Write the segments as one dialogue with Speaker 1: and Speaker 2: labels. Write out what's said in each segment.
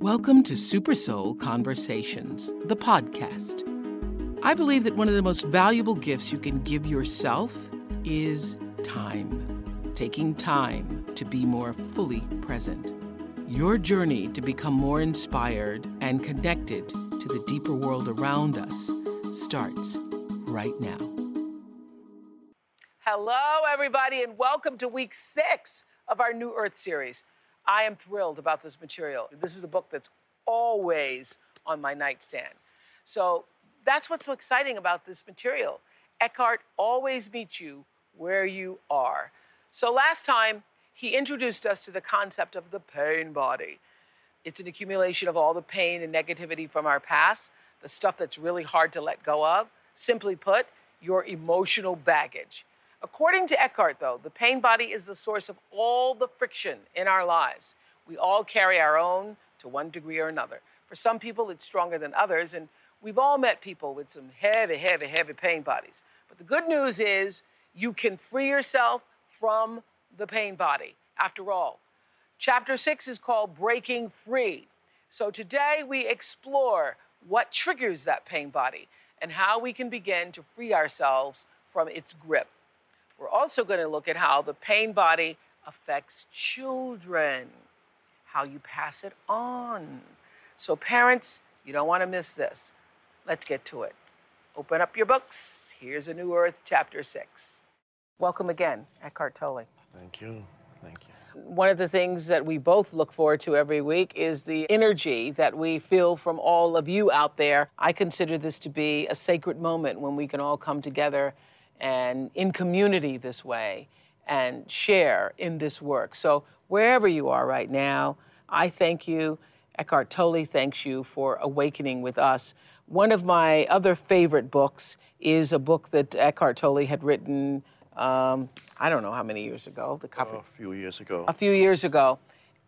Speaker 1: Welcome to Super Soul Conversations, the podcast. I believe that one of the most valuable gifts you can give yourself is time. Taking time to be more fully present. Your journey to become more inspired and connected to the deeper world around us starts right now.
Speaker 2: Hello, everybody, and welcome to week six of our New Earth series. I am thrilled about this material. This is a book that's always on my nightstand. So that's what's so exciting about this material. Eckhart always meets you where you are. So last time, he introduced us to the concept of the pain body. It's an accumulation of all the pain and negativity from our past, the stuff that's really hard to let go of. Simply put, your emotional baggage. According to Eckhart, though, the pain body is the source of all the friction in our lives. We all carry our own to one degree or another. For some people, it's stronger than others, and we've all met people with some heavy, heavy, heavy pain bodies. But the good news is you can free yourself from the pain body. After all, chapter six is called Breaking Free. So today we explore what triggers that pain body and how we can begin to free ourselves from its grip. We're also going to look at how the pain body affects children, how you pass it on. So, parents, you don't want to miss this. Let's get to it. Open up your books. Here's A New Earth, Chapter 6. Welcome again, Eckhart Tolle.
Speaker 3: Thank you. Thank you.
Speaker 2: One of the things that we both look forward to every week is the energy that we feel from all of you out there. I consider this to be a sacred moment when we can all come together and in community this way and share in this work. So, wherever you are right now, I thank you. Eckhart Tolle thanks you for awakening with us. One of my other favorite books is a book that Eckhart Tolle had written um, I don't know how many years ago.
Speaker 3: The copy. Oh, a few years ago.
Speaker 2: A few years ago.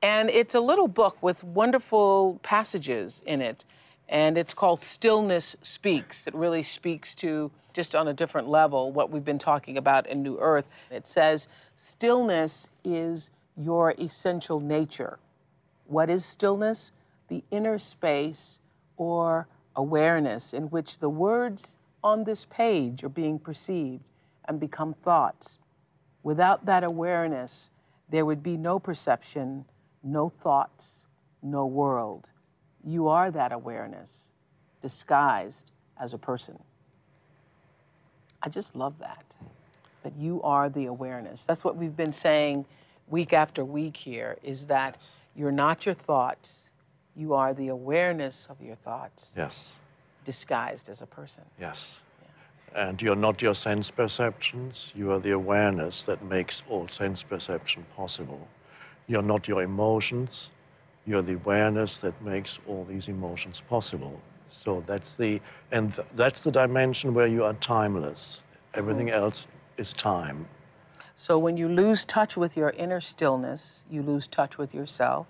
Speaker 2: And it's a little book with wonderful passages in it. And it's called Stillness Speaks. It really speaks to, just on a different level, what we've been talking about in New Earth. It says, Stillness is your essential nature. What is stillness? The inner space or awareness in which the words on this page are being perceived and become thoughts. Without that awareness, there would be no perception, no thoughts, no world. You are that awareness, disguised as a person. I just love that, that you are the awareness. That's what we've been saying week after week here, is that you're not your thoughts, you are the awareness of your thoughts.
Speaker 3: Yes.
Speaker 2: Disguised as a person.
Speaker 3: Yes. And you're not your sense perceptions, you are the awareness that makes all sense perception possible. You're not your emotions, you're the awareness that makes all these emotions possible. So that's the, and that's the dimension where you are timeless. Everything mm-hmm. else is time.
Speaker 2: So when you lose touch with your inner stillness, you lose touch with yourself.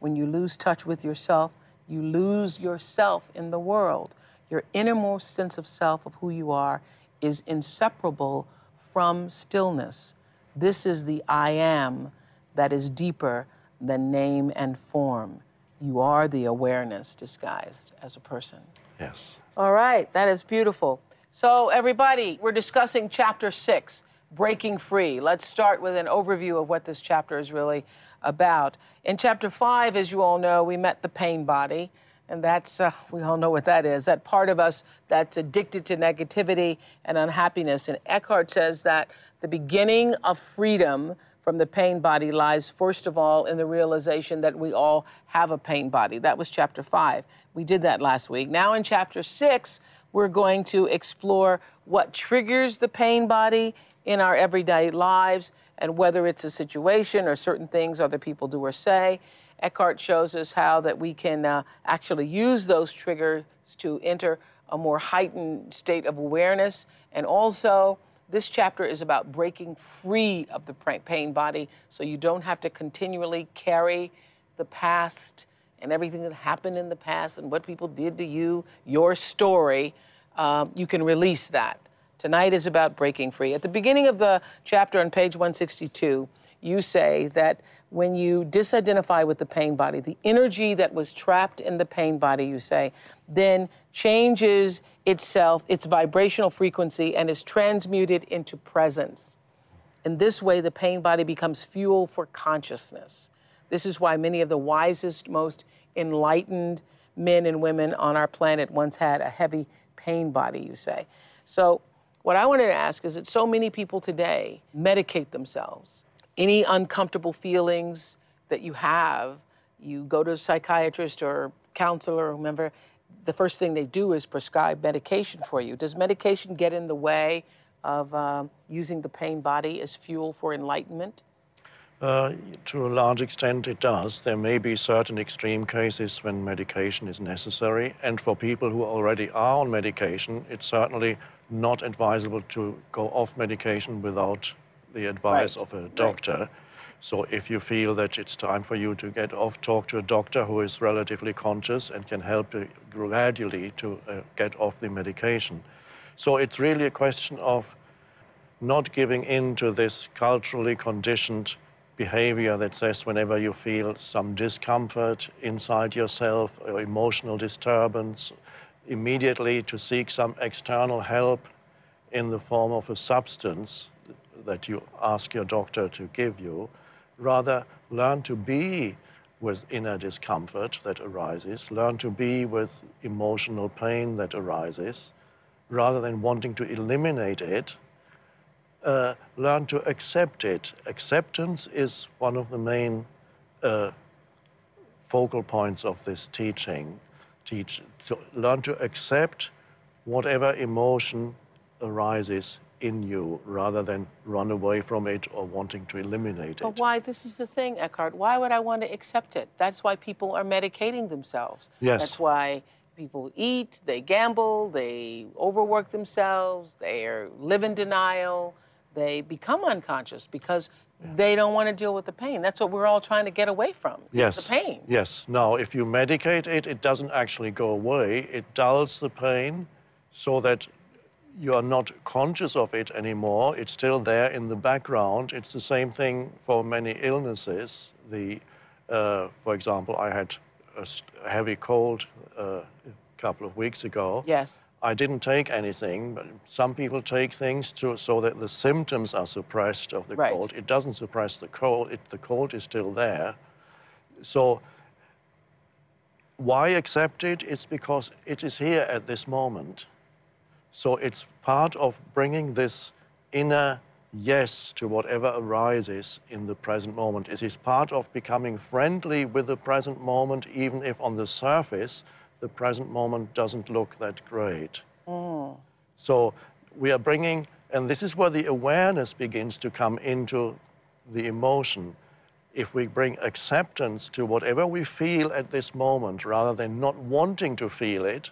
Speaker 2: When you lose touch with yourself, you lose yourself in the world your innermost sense of self, of who you are, is inseparable from stillness. This is the I am that is deeper than name and form. You are the awareness disguised as a person.
Speaker 3: Yes.
Speaker 2: All right, that is beautiful. So, everybody, we're discussing chapter six, Breaking Free. Let's start with an overview of what this chapter is really about. In chapter five, as you all know, we met the pain body And that's, uh, we all know what that is, that part of us that's addicted to negativity and unhappiness. And Eckhart says that the beginning of freedom from the pain body lies, first of all, in the realization that we all have a pain body. That was chapter five. We did that last week. Now, in chapter six, we're going to explore what triggers the pain body in our everyday lives and whether it's a situation or certain things other people do or say. Eckhart shows us how that we can uh, actually use those triggers to enter a more heightened state of awareness. And also, this chapter is about breaking free of the pain body so you don't have to continually carry the past and everything that happened in the past and what people did to you, your story. Um, you can release that. Tonight is about breaking free. At the beginning of the chapter on page 162, you say that when you disidentify with the pain body, the energy that was trapped in the pain body, you say, then changes itself, its vibrational frequency, and is transmuted into presence. In this way, the pain body becomes fuel for consciousness. This is why many of the wisest, most enlightened men and women on our planet once had a heavy pain body, you say. So, what I wanted to ask is that so many people today medicate themselves any uncomfortable feelings that you have, you go to a psychiatrist or counselor or whomever, the first thing they do is prescribe medication for you. Does medication get in the way of uh, using the pain body as fuel for enlightenment?
Speaker 3: Uh, to a large extent, it does. There may be certain extreme cases when medication is necessary, and for people who already are on medication, it's certainly not advisable to go off medication without the advice right. of a doctor. Right. So if you feel that it's time for you to get off, talk to a doctor who is relatively conscious and can help you gradually to uh, get off the medication. So it's really a question of not giving in to this culturally conditioned behavior that says whenever you feel some discomfort inside yourself or emotional disturbance, immediately to seek some external help in the form of a substance that you ask your doctor to give you. Rather, learn to be with inner discomfort that arises, learn to be with emotional pain that arises, rather than wanting to eliminate it, uh, learn to accept it. Acceptance is one of the main uh, focal points of this teaching. Teach, learn to accept whatever emotion arises in you rather than run away from it or wanting to eliminate it.
Speaker 2: But why? This is the thing, Eckhart. Why would I want to accept it? That's why people are medicating themselves.
Speaker 3: Yes.
Speaker 2: That's why people eat, they gamble, they overwork themselves, they live in denial, they become unconscious because yeah. they don't want to deal with the pain. That's what we're all trying to get away from.
Speaker 3: Yes.
Speaker 2: the pain.
Speaker 3: Yes. Now, if you medicate it, it doesn't actually go away. It dulls the pain so that you are not conscious of it anymore. It's still there in the background. It's the same thing for many illnesses. The, uh, for example, I had a heavy cold uh, a couple of weeks ago.
Speaker 2: Yes.
Speaker 3: I didn't take anything, but some people take things to, so that the symptoms are suppressed of the right. cold. It doesn't suppress the cold. It, the cold is still there. So why accept it? It's because it is here at this moment. So it's part of bringing this inner yes to whatever arises in the present moment. It is part of becoming friendly with the present moment, even if on the surface the present moment doesn't look that great. Mm. So we are bringing, and this is where the awareness begins to come into the emotion. If we bring acceptance to whatever we feel at this moment rather than not wanting to feel it,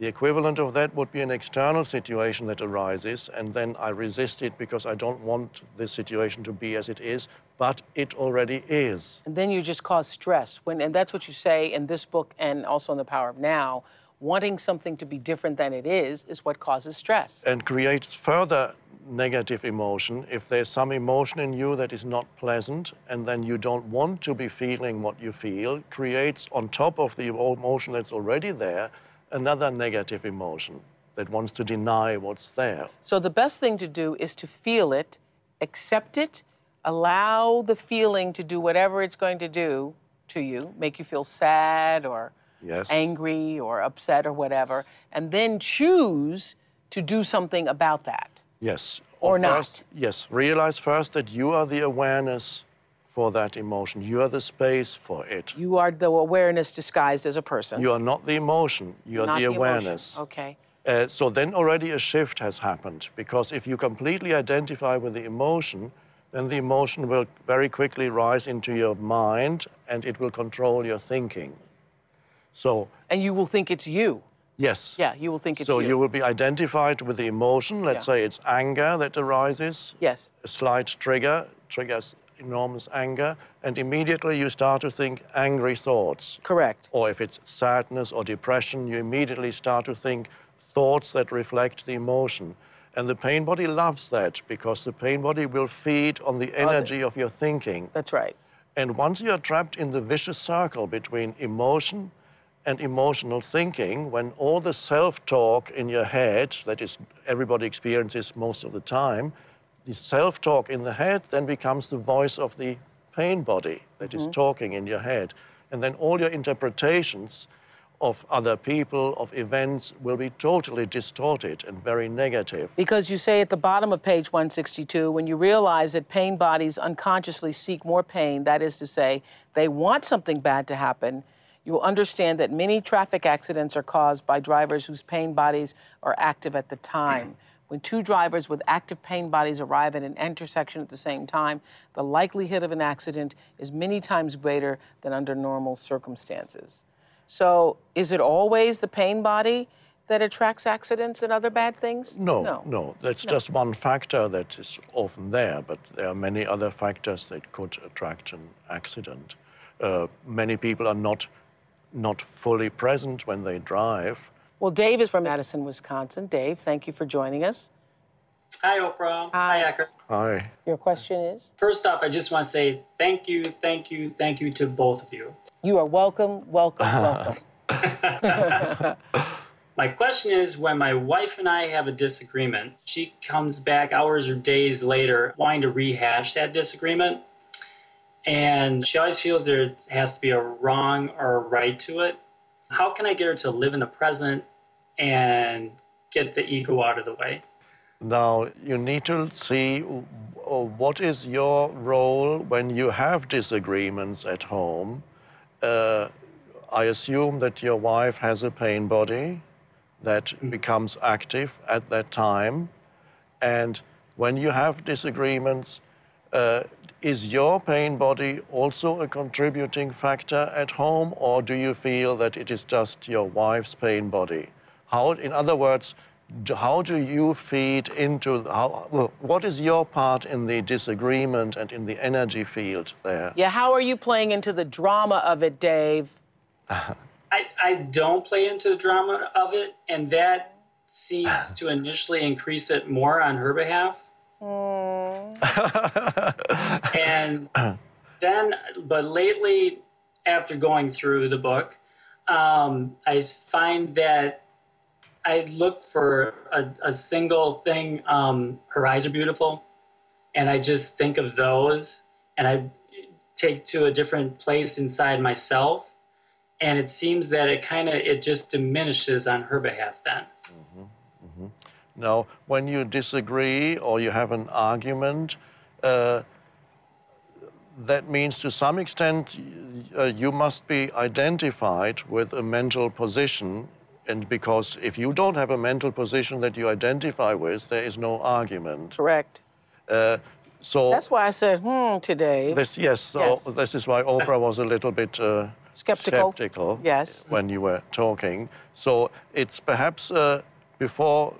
Speaker 3: the equivalent of that would be an external situation that arises, and then I resist it because I don't want this situation to be as it is, but it already is.
Speaker 2: And then you just cause stress. When, and that's what you say in this book and also in The Power of Now. Wanting something to be different than it is is what causes stress.
Speaker 3: And creates further negative emotion. If there's some emotion in you that is not pleasant, and then you don't want to be feeling what you feel, creates on top of the emotion that's already there another negative emotion that wants to deny what's there.
Speaker 2: So the best thing to do is to feel it, accept it, allow the feeling to do whatever it's going to do to you, make you feel sad or
Speaker 3: Yes.
Speaker 2: angry or upset or whatever, and then choose to do something about that.
Speaker 3: Yes.
Speaker 2: Or
Speaker 3: First-
Speaker 2: not.
Speaker 3: Yes. Realize first that you are the awareness for that emotion. You are the space for it.
Speaker 2: You are the awareness disguised as a person.
Speaker 3: You are not the emotion. You are
Speaker 2: not
Speaker 3: the awareness.
Speaker 2: Okay.
Speaker 3: Uh, so then already a shift has happened because if you completely identify with the emotion, then the emotion will very quickly rise into your mind and it will control your thinking. So,
Speaker 2: And you will think it's you.
Speaker 3: yes.
Speaker 2: Yeah, you will think it's
Speaker 3: so
Speaker 2: you.
Speaker 3: So you will be identified with the emotion. Let's
Speaker 2: Yeah.
Speaker 3: say it's anger that arises.
Speaker 2: Yes.
Speaker 3: A slight trigger triggers enormous anger, and immediately you start to think angry thoughts.
Speaker 2: Correct.
Speaker 3: Or if it's sadness or depression, you immediately start to think thoughts that reflect the emotion. And the pain body loves that because the pain body will feed on the energy of your thinking.
Speaker 2: That's right.
Speaker 3: And once you are trapped in the vicious circle between emotion and emotional thinking, when all the self talk in your head, that is, everybody experiences most of the time, the self talk in the head then becomes the voice of the pain body that is mm-hmm. talking in your head. And then all your interpretations of other people, of events, will be totally distorted and very negative.
Speaker 2: Because you say at the bottom of page 162, when you realize that pain bodies unconsciously seek more pain, that is to say, they want something bad to happen, you will understand that many traffic accidents are caused by drivers whose pain bodies are active at the time. When two drivers with active pain bodies arrive at an intersection at the same time, the likelihood of an accident is many times greater than under normal circumstances. So, is it always the pain body that attracts accidents and other bad things?
Speaker 3: No,
Speaker 2: No.
Speaker 3: no, that's just one factor that is often there, but there are many other factors that could attract an accident. Uh, many people are not not fully present when they drive.
Speaker 2: Well, Dave is from Madison, Wisconsin. Dave, thank you for joining us.
Speaker 4: Hi, Oprah.
Speaker 2: Hi.
Speaker 4: Eckhart.
Speaker 3: Hi.
Speaker 2: Your question is?
Speaker 4: First off, I just want to say thank you, thank you, thank you to both of you.
Speaker 2: You are welcome, welcome, welcome.
Speaker 4: My question is when my wife and I have a disagreement, she comes back hours or days later wanting to rehash that disagreement. And she always feels there has to be a wrong or a right to it. How can I get her to live in the present and get the ego out of the way?
Speaker 3: Now, you need to see w- what is your role when you have disagreements at home. Uh, I assume that your wife has a pain body that becomes active at that time. And when you have disagreements, uh, is your pain body also a contributing factor at home, or do you feel that it is just your wife's pain body? How, in other words, do, how do you feed into how, what is your part in the disagreement and in the energy field there?
Speaker 2: Yeah, how are you playing into the drama of it, Dave?
Speaker 4: I, I don't play into the drama of it, and that seems to initially increase it more on her behalf. and then, but lately, after going through the book, um, I find that I look for a, a single thing. Um, her eyes are beautiful, and I just think of those, and I take to a different place inside myself and it seems that it kind of it just diminishes on her behalf then
Speaker 3: Now, when you disagree or you have an argument, uh, that means to some extent uh, you must be identified with a mental position. And because if you don't have a mental position that you identify with, there is no argument.
Speaker 2: Correct.
Speaker 3: Uh, so
Speaker 2: That's why I said, hmm, to Dave.
Speaker 3: this, yes, so
Speaker 2: Yes.
Speaker 3: this is why Oprah was a little bit uh,
Speaker 2: Skeptical.
Speaker 3: skeptical
Speaker 2: Yes.
Speaker 3: when you were talking. So it's perhaps uh, before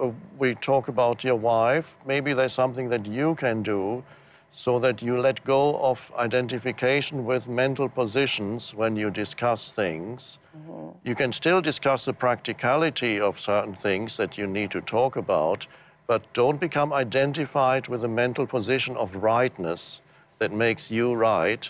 Speaker 3: Uh, we talk about your wife, maybe there's something that you can do so that you let go of identification with mental positions when you discuss things. Mm-hmm. You can still discuss the practicality of certain things that you need to talk about, but don't become identified with a mental position of rightness that makes you right.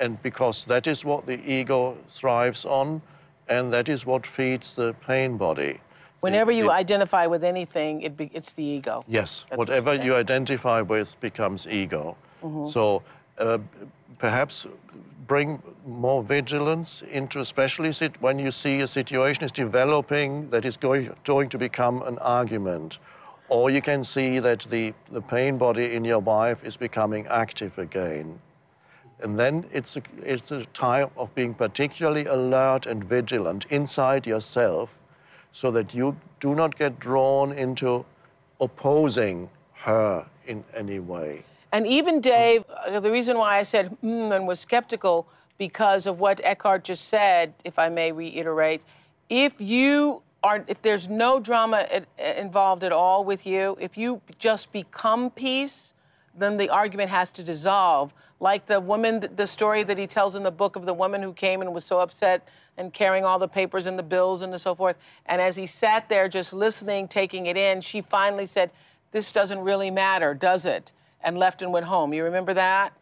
Speaker 3: And because that is what the ego thrives on, and that is what feeds the pain body.
Speaker 2: Whenever you
Speaker 3: the-
Speaker 2: identify with anything, it be, it's the ego.
Speaker 3: Yes,
Speaker 2: That's
Speaker 3: whatever
Speaker 2: you're
Speaker 3: you identify with becomes ego.
Speaker 2: Mm-hmm.
Speaker 3: So uh, perhaps bring more vigilance into, especially sit- when you see a situation is developing that is going, going to become an argument. Or you can see that the, the pain body in your wife is becoming active again. And then it's a, it's a time of being particularly alert and vigilant inside yourself so that you do not get drawn into opposing her in any way.
Speaker 2: And even Dave, uh, the reason why I said mm and was skeptical because of what Eckhart just said, if I may reiterate, if you are, if there's no drama involved at all with you, if you just become peace, then the argument has to dissolve. Like the woman, the story that he tells in the book of the woman who came and was so upset and carrying all the papers and the bills and so forth. And as he sat there just listening, taking it in, she finally said, This doesn't really matter, does it? And left and went home. You remember that?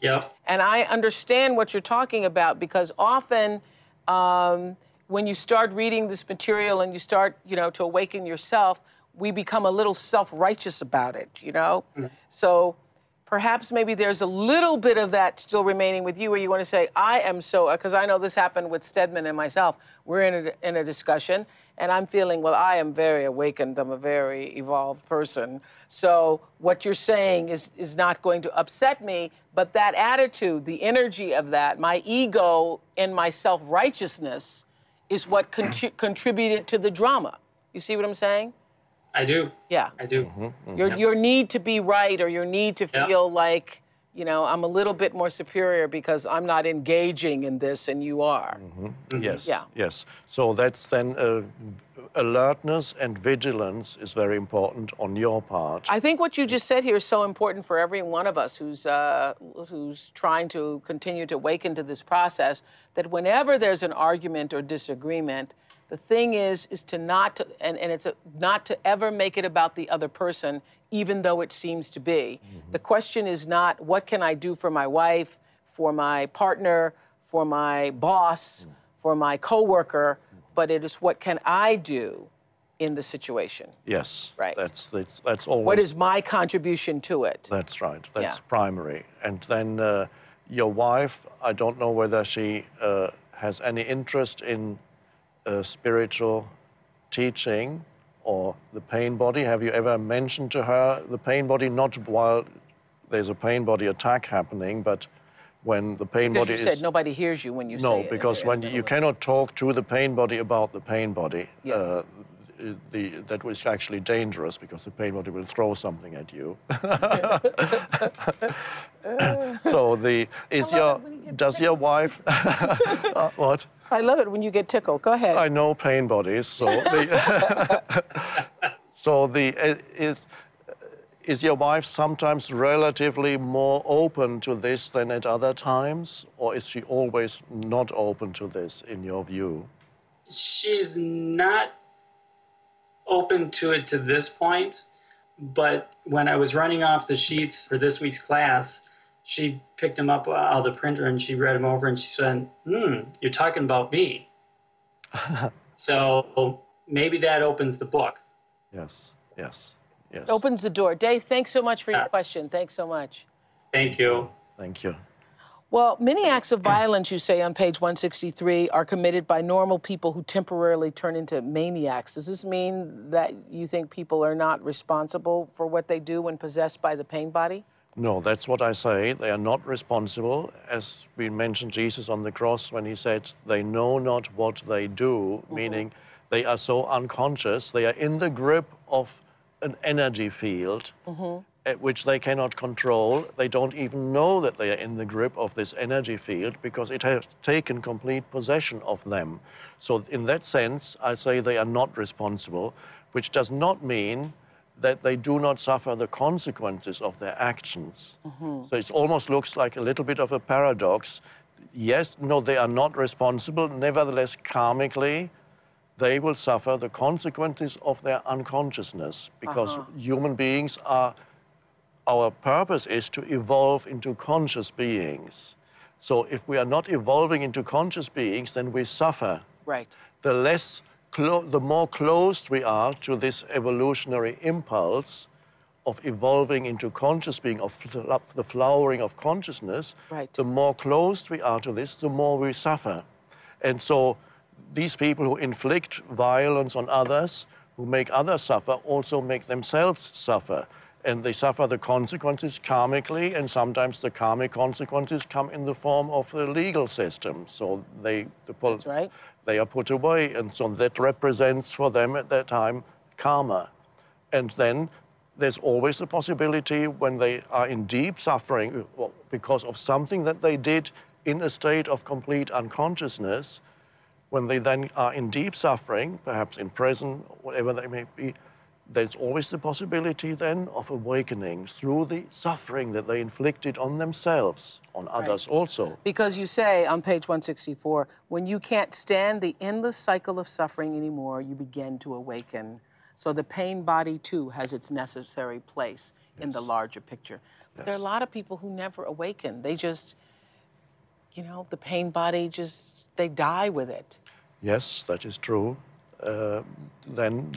Speaker 4: Yeah.
Speaker 2: And I understand what you're talking about because often um, when you start reading this material and you start, you know, to awaken yourself, we become a little self-righteous about it, you know? Mm-hmm. So perhaps maybe there's a little bit of that still remaining with you where you want to say, I am so, because I know this happened with Stedman and myself. We're in a, in a discussion, and I'm feeling, well, I am very awakened. I'm a very evolved person. So what you're saying is, is not going to upset me, but that attitude, the energy of that, my ego and my self righteousness is what con- contributed to the drama. You see what I'm saying?
Speaker 4: I do.
Speaker 2: Yeah.
Speaker 4: I do. Mm-hmm,
Speaker 2: mm-hmm. Your, your need to be right or your need to feel like, you know, I'm a little bit more superior because I'm not engaging in this and you are.
Speaker 3: Mm-hmm. mm-hmm. Yes. Yeah. Yes. So that's then uh, alertness and vigilance is very important on your part.
Speaker 2: I think what you just said here is so important for every one of us who's uh, who's trying to continue to awaken to this process. That whenever there's an argument or disagreement, the thing is, is to not to, and, and it's a, not to ever make it about the other person, even though it seems to be. Mm-hmm. The question is not what can I do for my wife, for my partner, for my boss, mm-hmm. for my coworker, mm-hmm. but it is what can I do in the situation.
Speaker 3: Yes.
Speaker 2: Right.
Speaker 3: That's that's, that's always.
Speaker 2: What is my contribution to it?
Speaker 3: That's right. That's yeah. primary. And then uh, your wife, I don't know whether she uh, has any interest in uh, spiritual teaching or the pain body? Have you ever mentioned to her the pain body, not while there's a pain body attack happening, but when the pain
Speaker 2: because
Speaker 3: body
Speaker 2: you
Speaker 3: is...
Speaker 2: said nobody hears you when you
Speaker 3: no,
Speaker 2: say
Speaker 3: No, because when you, cannot talk to the pain body about the pain body,
Speaker 2: yeah. uh,
Speaker 3: the, that was actually dangerous because the pain body will throw something at you. so the is your does your wife uh, what?
Speaker 2: I love it when you get tickled. Go ahead.
Speaker 3: I know pain bodies, so the so the uh, is is your wife sometimes relatively more open to this than at other times, or is she always not open to this in your view?
Speaker 4: She's not open to it to this point, but when I was running off the sheets for this week's class, she picked them up out of the printer and she read them over and she said, Hmm, you're talking about me. so maybe that opens the book.
Speaker 3: Yes, yes, yes.
Speaker 2: Opens the door. Dave, thanks so much for your question. Thanks so much.
Speaker 4: Thank you.
Speaker 3: Thank you.
Speaker 2: Well, many acts of violence, you say on page 163, are committed by normal people who temporarily turn into maniacs. Does this mean that you think people are not responsible for what they do when possessed by the pain body?
Speaker 3: No, that's what I say. They are not responsible. As we mentioned Jesus on the cross when he said, they know not what they do, mm-hmm. meaning they are so unconscious, they are in the grip of an energy field. Mm-hmm which they cannot control. They don't even know that they are in the grip of this energy field because it has taken complete possession of them. So, in that sense, I say they are not responsible, which does not mean that they do not suffer the consequences of their actions. Mm-hmm. So, it almost looks like a little bit of a paradox. Yes, no, they are not responsible. Nevertheless, karmically, they will suffer the consequences of their unconsciousness because uh-huh. human beings are our purpose is to evolve into conscious beings. So if we are not evolving into conscious beings, then we suffer.
Speaker 2: Right.
Speaker 3: The less, the more closed we are to this evolutionary impulse of evolving into conscious being, of the flowering of consciousness,
Speaker 2: Right.
Speaker 3: the more close we are to this, the more we suffer. And so these people who inflict violence on others, who make others suffer, also make themselves suffer. And they suffer the consequences karmically, and sometimes the karmic consequences come in the form of the legal system. So they, the pol-
Speaker 2: right.
Speaker 3: They are put away, and so that represents for them at that time karma. And then there's always the possibility when they are in deep suffering because of something that they did in a state of complete unconsciousness, when they then are in deep suffering, perhaps in prison, whatever they may be, there's always the possibility then of awakening through the suffering that they inflicted on themselves, on others also.
Speaker 2: Because you say on page 164, when you can't stand the endless cycle of suffering anymore, you begin to awaken. So the pain body too has its necessary place in the larger picture. But there are a lot of people who never awaken. They just, you know, the pain body just, they die with it.
Speaker 3: Yes, that is true. Uh, then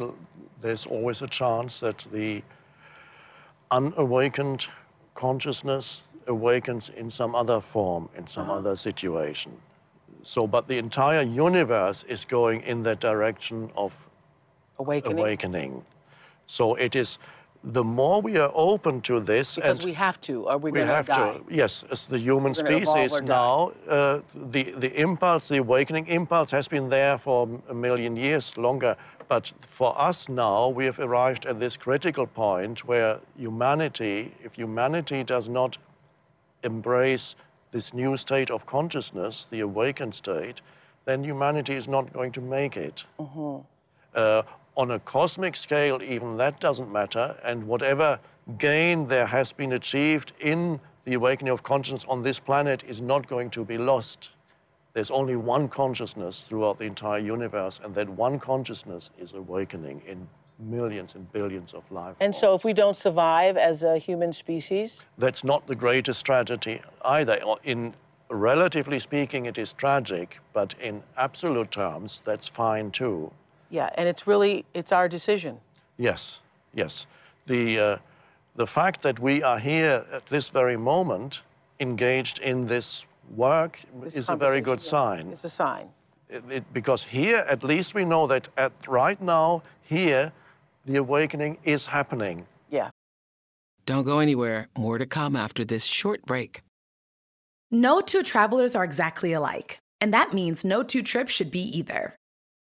Speaker 3: there's always a chance that the unawakened consciousness awakens in some other form, in some other situation. So, but the entire universe is going in that direction of
Speaker 2: Awakening.
Speaker 3: awakening. So it is the more we are open to this,
Speaker 2: Because
Speaker 3: and
Speaker 2: we have to, or we're
Speaker 3: we
Speaker 2: going to
Speaker 3: have
Speaker 2: die.
Speaker 3: to, yes, as the human
Speaker 2: We're gonna evolve
Speaker 3: species now, uh, the, the impulse, the awakening impulse has been there for a million years longer. But for us now, we have arrived at this critical point where humanity, if humanity does not embrace this new state of consciousness, the awakened state, then humanity is not going to make it. Uh, on a cosmic scale, even that doesn't matter. And whatever gain there has been achieved in the awakening of consciousness on this planet is not going to be lost. There's only one consciousness throughout the entire universe, and that one consciousness is awakening in millions and billions of life.
Speaker 2: And so if we don't survive as a human species,
Speaker 3: that's not the greatest tragedy either. In relatively speaking, it is tragic, but in absolute terms, that's fine too.
Speaker 2: Yeah, and it's really, it's our decision.
Speaker 3: Yes, yes. The, uh, the fact that we are here at this very moment, engaged in this work,
Speaker 2: This
Speaker 3: is a very good
Speaker 2: conversation, yeah,
Speaker 3: sign.
Speaker 2: It's a sign.
Speaker 3: It- it- because here, at least we know that at right now, here, the awakening is happening.
Speaker 2: Yeah.
Speaker 1: Don't go anywhere. More to come after this short break.
Speaker 5: No two travelers are exactly alike, and that means no two trips should be either.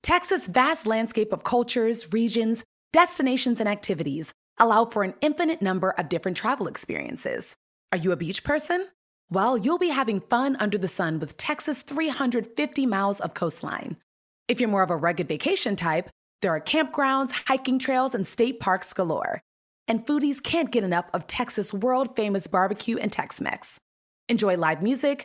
Speaker 5: Texas' vast landscape of cultures, regions, destinations, and activities allow for an infinite number of different travel experiences. Are you a beach person? Well, you'll be having fun under the sun with Texas' 350 miles of coastline. If you're more of a rugged vacation type, there are campgrounds, hiking trails, and state parks galore. And foodies can't get enough of Texas' world famous barbecue and Tex Mex. Enjoy live music,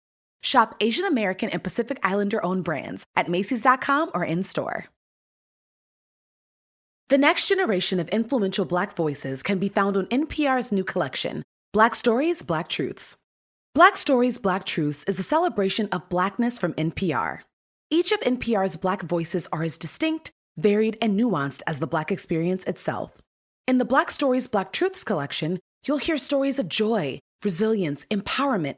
Speaker 5: Shop Asian American and Pacific Islander owned brands at Macy's.com or in store. The next generation of influential Black voices can be found on NPR's new collection, Black Stories, Black Truths. Black Stories, Black Truths is a celebration of Blackness from NPR. Each of NPR's Black voices are as distinct, varied, and nuanced as the Black experience itself. In the Black Stories, Black Truths collection, you'll hear stories of joy, resilience, empowerment,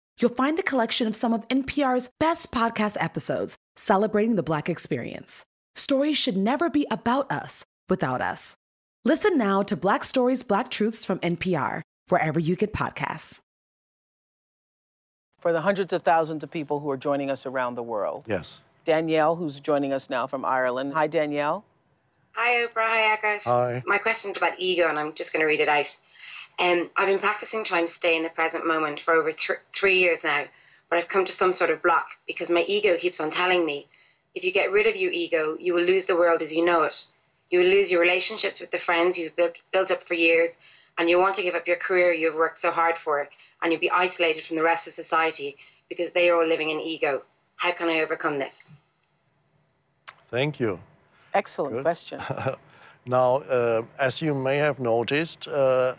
Speaker 5: you'll find a collection of some of NPR's best podcast episodes celebrating the Black experience. Stories should never be about us without us. Listen now to Black Stories, Black Truths from NPR, wherever you get podcasts.
Speaker 2: For the hundreds of thousands of people who are joining us around the world.
Speaker 3: Yes.
Speaker 2: Danielle, who's joining us now from Ireland. Hi, Danielle.
Speaker 6: Hi, Oprah. Hi, Eckhart.
Speaker 3: Hi.
Speaker 6: My question's about ego, and I'm just going to read it out. Um, I've been practicing trying to stay in the present moment for over th- three years now, but I've come to some sort of block because my ego keeps on telling me if you get rid of your ego, you will lose the world as you know it. You will lose your relationships with the friends you've built, built up for years, and you want to give up your career you've worked so hard for, and you'll be isolated from the rest of society because they are all living in ego. How can I overcome this?
Speaker 3: Thank you.
Speaker 2: Excellent
Speaker 3: Good.
Speaker 2: question.
Speaker 3: Now, uh, as you may have noticed, uh,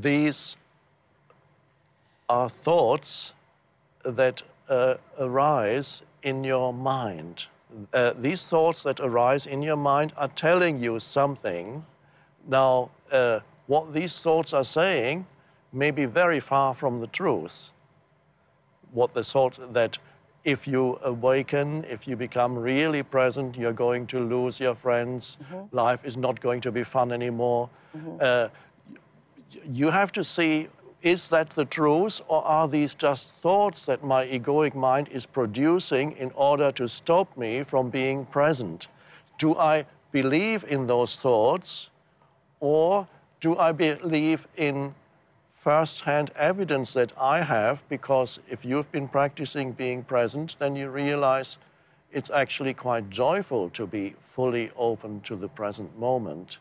Speaker 3: these are thoughts that uh, arise in your mind. Uh, these thoughts that arise in your mind are telling you something. Now, uh, what these thoughts are saying may be very far from the truth. What the thought that if you awaken, if you become really present, you're going to lose your friends. Life is not going to be fun anymore. Uh, you have to see is that the truth or are these just thoughts that my egoic mind is producing in order to stop me from being present? Do I believe in those thoughts or do I believe in first-hand evidence that I have? Because if you've been practicing being present, then you realize it's actually quite joyful to be fully open to the present moment.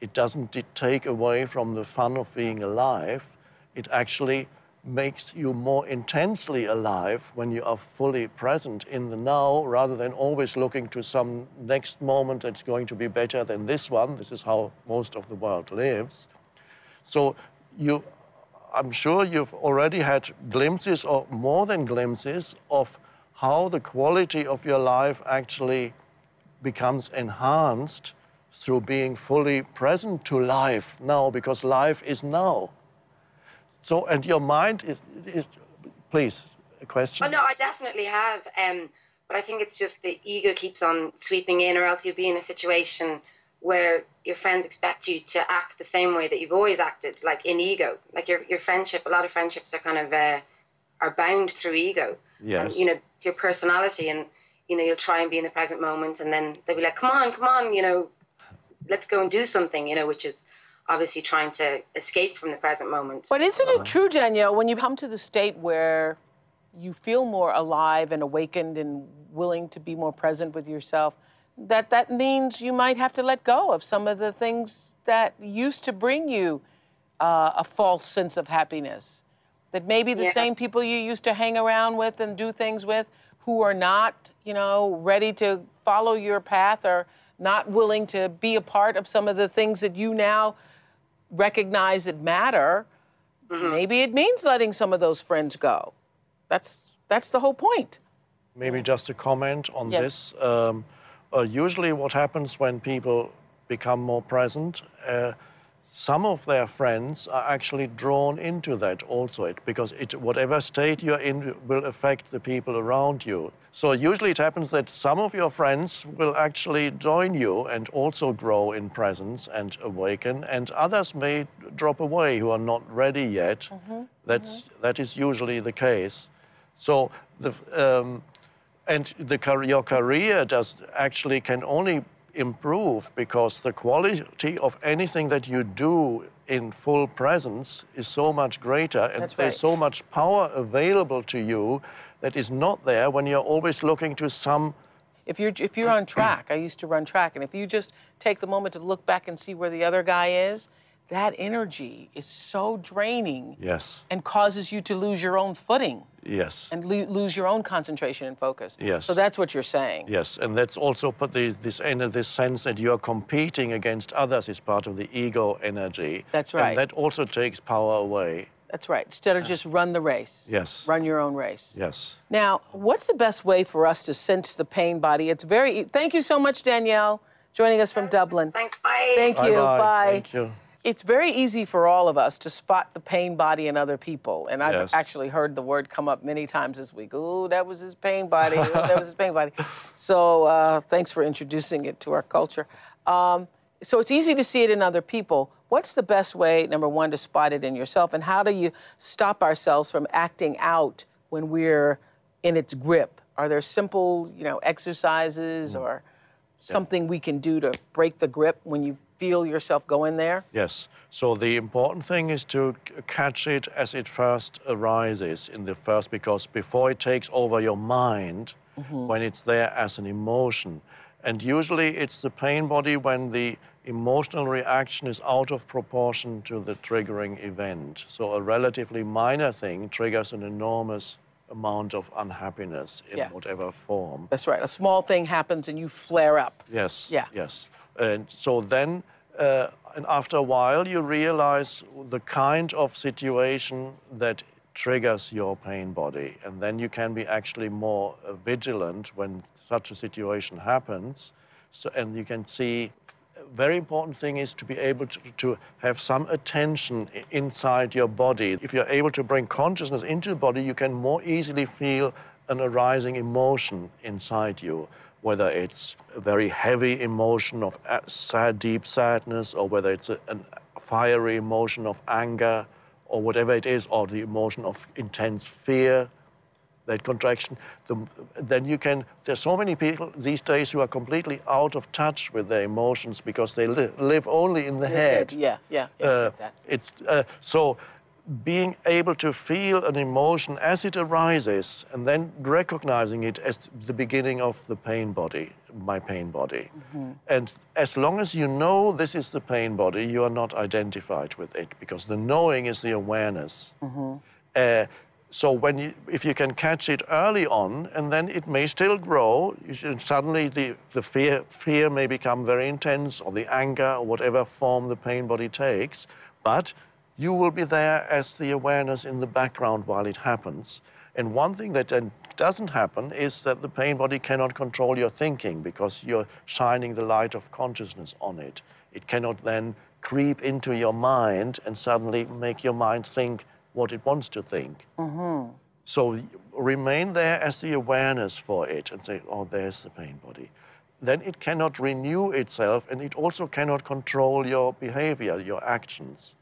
Speaker 3: It doesn't take away from the fun of being alive. It actually makes you more intensely alive when you are fully present in the now rather than always looking to some next moment that's going to be better than this one. This is how most of the world lives. So you, I'm sure you've already had glimpses or more than glimpses of how the quality of your life actually becomes enhanced through being fully present to life now because life is now. So, and your mind is, is please, a question?
Speaker 6: Oh no, I definitely have. Um, but I think it's just the ego keeps on sweeping in, or else you'll be in a situation where your friends expect you to act the same way that you've always acted, like in ego. Like your your friendship, a lot of friendships are kind of uh, are bound through ego.
Speaker 3: Yes.
Speaker 6: And, you know, it's your personality, and you know you'll try and be in the present moment, and then they'll be like, "Come on, come on," you know, let's go and do something, you know, which is obviously trying to escape from the present moment.
Speaker 2: But isn't it true, Danielle, when you come to the state where you feel more alive and awakened and willing to be more present with yourself, that that means you might have to let go of some of the things that used to bring you uh, a false sense of happiness? That maybe the
Speaker 6: Yeah.
Speaker 2: same people you used to hang around with and do things with who are not, you know, ready to follow your path or not willing to be a part of some of the things that you now recognize that matter, maybe it means letting some of those friends go. That's that's the whole point.
Speaker 3: Maybe just a comment on
Speaker 2: Yes.
Speaker 3: this. Um, uh, usually, what happens when people become more present, uh, some of their friends are actually drawn into that also, it, because it, whatever state you're in will affect the people around you. So usually it happens that some of your friends will actually join you and also grow in presence and awaken, and others may drop away who are not ready yet. That's, That is usually the case. So the, um, and the, your career does actually can only improve because the quality of anything that you do in full presence is so much greater and
Speaker 2: That's
Speaker 3: there's so much power available to you that is not there when you're always looking to some
Speaker 2: If you're if you're on track, I used to run track, and if you just take the moment to look back and see where the other guy is, that energy is so draining
Speaker 3: yes.
Speaker 2: and causes you to lose your own footing
Speaker 3: yes
Speaker 2: and lo- lose your own concentration and focus.
Speaker 3: Yes.
Speaker 2: So that's what you're saying.
Speaker 3: Yes, and that's also put the, this in this sense that you are competing against others is part of the ego energy.
Speaker 2: That's right.
Speaker 3: And that also takes power away.
Speaker 2: That's right. Instead of just run the race.
Speaker 3: Yes.
Speaker 2: Run your own race.
Speaker 3: Yes.
Speaker 2: Now, what's the best way for us to sense the pain body? It's very. e, Thank you so much, Danielle, joining us from Dublin.
Speaker 6: Thanks. Bye.
Speaker 2: Thank you.
Speaker 3: Bye-bye.
Speaker 2: Bye.
Speaker 3: Thank you.
Speaker 2: It's very easy for all of us to spot the pain body in other people. And I've
Speaker 3: Yes.
Speaker 2: actually heard the word come up many times this week. Oh, that was his pain body. Oh, that was his pain body. So uh, thanks for introducing it to our culture. Um, so it's easy to see it in other people. What's the best way, number one, to spot it in yourself? And how do you stop ourselves from acting out when we're in its grip? Are there simple, you know, exercises or something we can do to break the grip when you feel yourself going there?
Speaker 3: Yes. So the important thing is to catch it as it first arises in the first, because before it takes over your mind, mm-hmm. when it's there as an emotion. And usually it's the pain body when the emotional reaction is out of proportion to the triggering event. So a relatively minor thing triggers an enormous amount of unhappiness in
Speaker 2: Yeah.
Speaker 3: whatever form.
Speaker 2: That's right. A small thing happens and you flare up.
Speaker 3: Yes.
Speaker 2: Yeah.
Speaker 3: Yes. And so then, uh, and after a while, you realize the kind of situation that triggers your pain body, and then you can be actually more uh, vigilant when such a situation happens. So, and you can see. Very important thing is to be able to, to have some attention inside your body. If you're able to bring consciousness into the body, you can more easily feel an arising emotion inside you whether it's a very heavy emotion of uh, sad, deep sadness, or whether it's a, a fiery emotion of anger, or whatever it is, or the emotion of intense fear, that contraction, the, then you can. There's so many people these days who are completely out of touch with their emotions because they li- live only in the head.
Speaker 2: Yeah, yeah. yeah
Speaker 3: Uh,
Speaker 2: that.
Speaker 3: it's uh, so being able to feel an emotion as it arises and then recognizing it as the beginning of the pain body, my pain body. And as long as you know this is the pain body, you are not identified with it because the knowing is the awareness. Uh, so when you, if you can catch it early on, and then it may still grow, should, suddenly the, the fear, fear may become very intense, or the anger, or whatever form the pain body takes, but you will be there as the awareness in the background while it happens. And one thing that doesn't happen is that the pain body cannot control your thinking because you're shining the light of consciousness on it. It cannot then creep into your mind and suddenly make your mind think what it wants to think. Mm-hmm. So remain there as the awareness for it and say, oh, there's the pain body. Then it cannot renew itself and it also cannot control your behavior, your actions.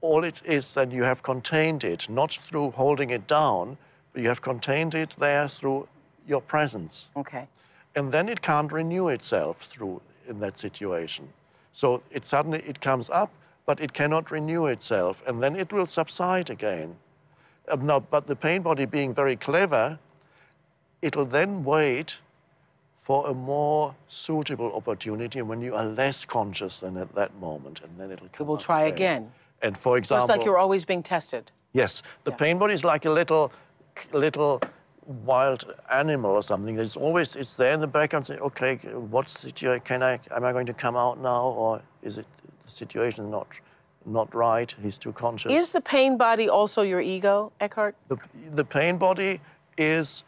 Speaker 3: All it is that you have contained it, not through holding it down, but you have contained it there through your presence
Speaker 2: Okay.
Speaker 3: and then it can't renew itself through in that situation. So it suddenly it comes up, but it cannot renew itself, and then it will subside again. Uh, no, but the pain body being very clever, it'll then wait for a more suitable opportunity when you are less conscious than at that moment, and then it'll come.
Speaker 2: will try again.
Speaker 3: And for example,
Speaker 2: it's like you're always being tested.
Speaker 3: Yes, the pain body is like a little, little wild animal or something. It's always it's there in the background. Say, okay, what's the situation? Can I? Am I going to come out now, or is it the situation not, not right? He's too conscious.
Speaker 2: Is the pain body also your ego, Eckhart?
Speaker 3: the, the pain body is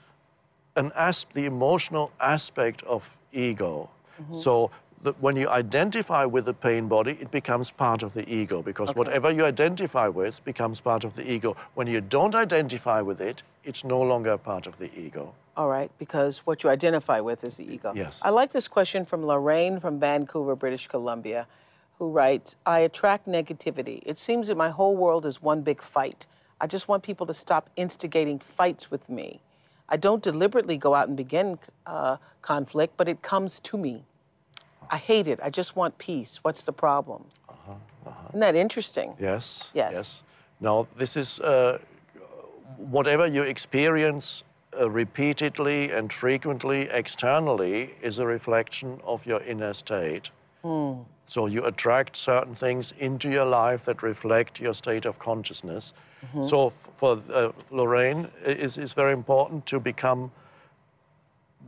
Speaker 3: an as, the emotional aspect of ego. Mm-hmm. So the, when you identify with the pain body, it becomes part of the ego because whatever you identify with becomes part of the ego. When you don't identify with it, it's no longer part of the ego.
Speaker 2: All right, because what you identify with is the ego.
Speaker 3: Yes.
Speaker 2: I like this question from Lorraine from Vancouver, British Columbia, who writes I attract negativity. It seems that my whole world is one big fight. I just want people to stop instigating fights with me. I don't deliberately go out and begin uh, conflict, but it comes to me. I hate it. I just want peace. What's the problem? Isn't that interesting?
Speaker 3: Yes.
Speaker 2: Yes.
Speaker 3: Yes. Now, this is uh, whatever you experience uh, repeatedly and frequently externally is a reflection of your inner state. So you attract certain things into your life that reflect your state of consciousness. So f- for uh, Lorraine, it is is very important to become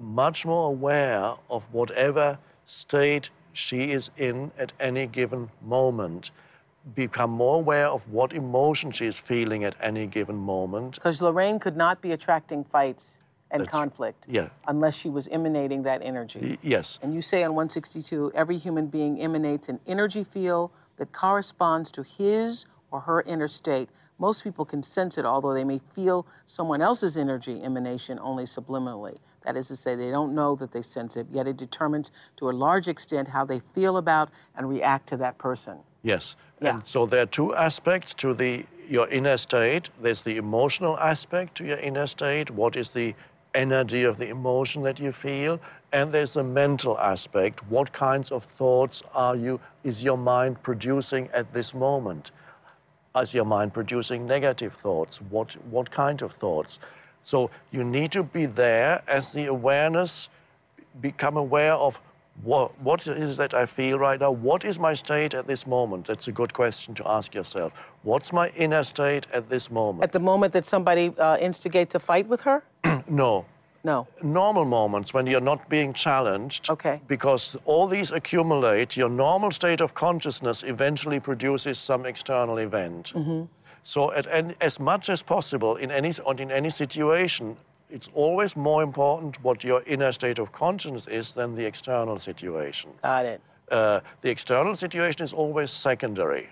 Speaker 3: much more aware of whatever state she is in at any given moment become more aware of what emotion she is feeling at any given moment.
Speaker 2: Because Lorraine could not be attracting fights and
Speaker 3: That's-
Speaker 2: conflict
Speaker 3: yeah.
Speaker 2: unless she was emanating that energy.
Speaker 3: Y- Yes,
Speaker 2: And you say on 162, every human being emanates an energy field that corresponds to his or her inner state. Most people can sense it, although they may feel someone else's energy emanation only subliminally. That is to say, they don't know that they sense it, yet it determines to a large extent how they feel about and react to that person.
Speaker 3: yes.
Speaker 2: Yeah.
Speaker 3: And so there are two aspects to the your inner state. There's the emotional aspect to your inner state. What is the energy of the emotion that you feel? And there's the mental aspect. What kinds of thoughts are you is your mind producing at this moment? Is your mind producing negative thoughts? What what kind of thoughts? So you need to be there as the awareness become aware of what, what is that I feel right now? What is my state at this moment? That's a good question to ask yourself. What's my inner state at this moment?
Speaker 2: At the moment that somebody uh, instigates a fight with her?
Speaker 3: no.
Speaker 2: No.
Speaker 3: Normal moments when you're not being challenged.
Speaker 2: Okay.
Speaker 3: Because all these accumulate, your normal state of consciousness eventually produces some external event. So, at any, as much as possible in any, in any situation, it's always more important what your inner state of consciousness is than the external situation.
Speaker 2: Got it.
Speaker 3: Uh, the external situation is always secondary.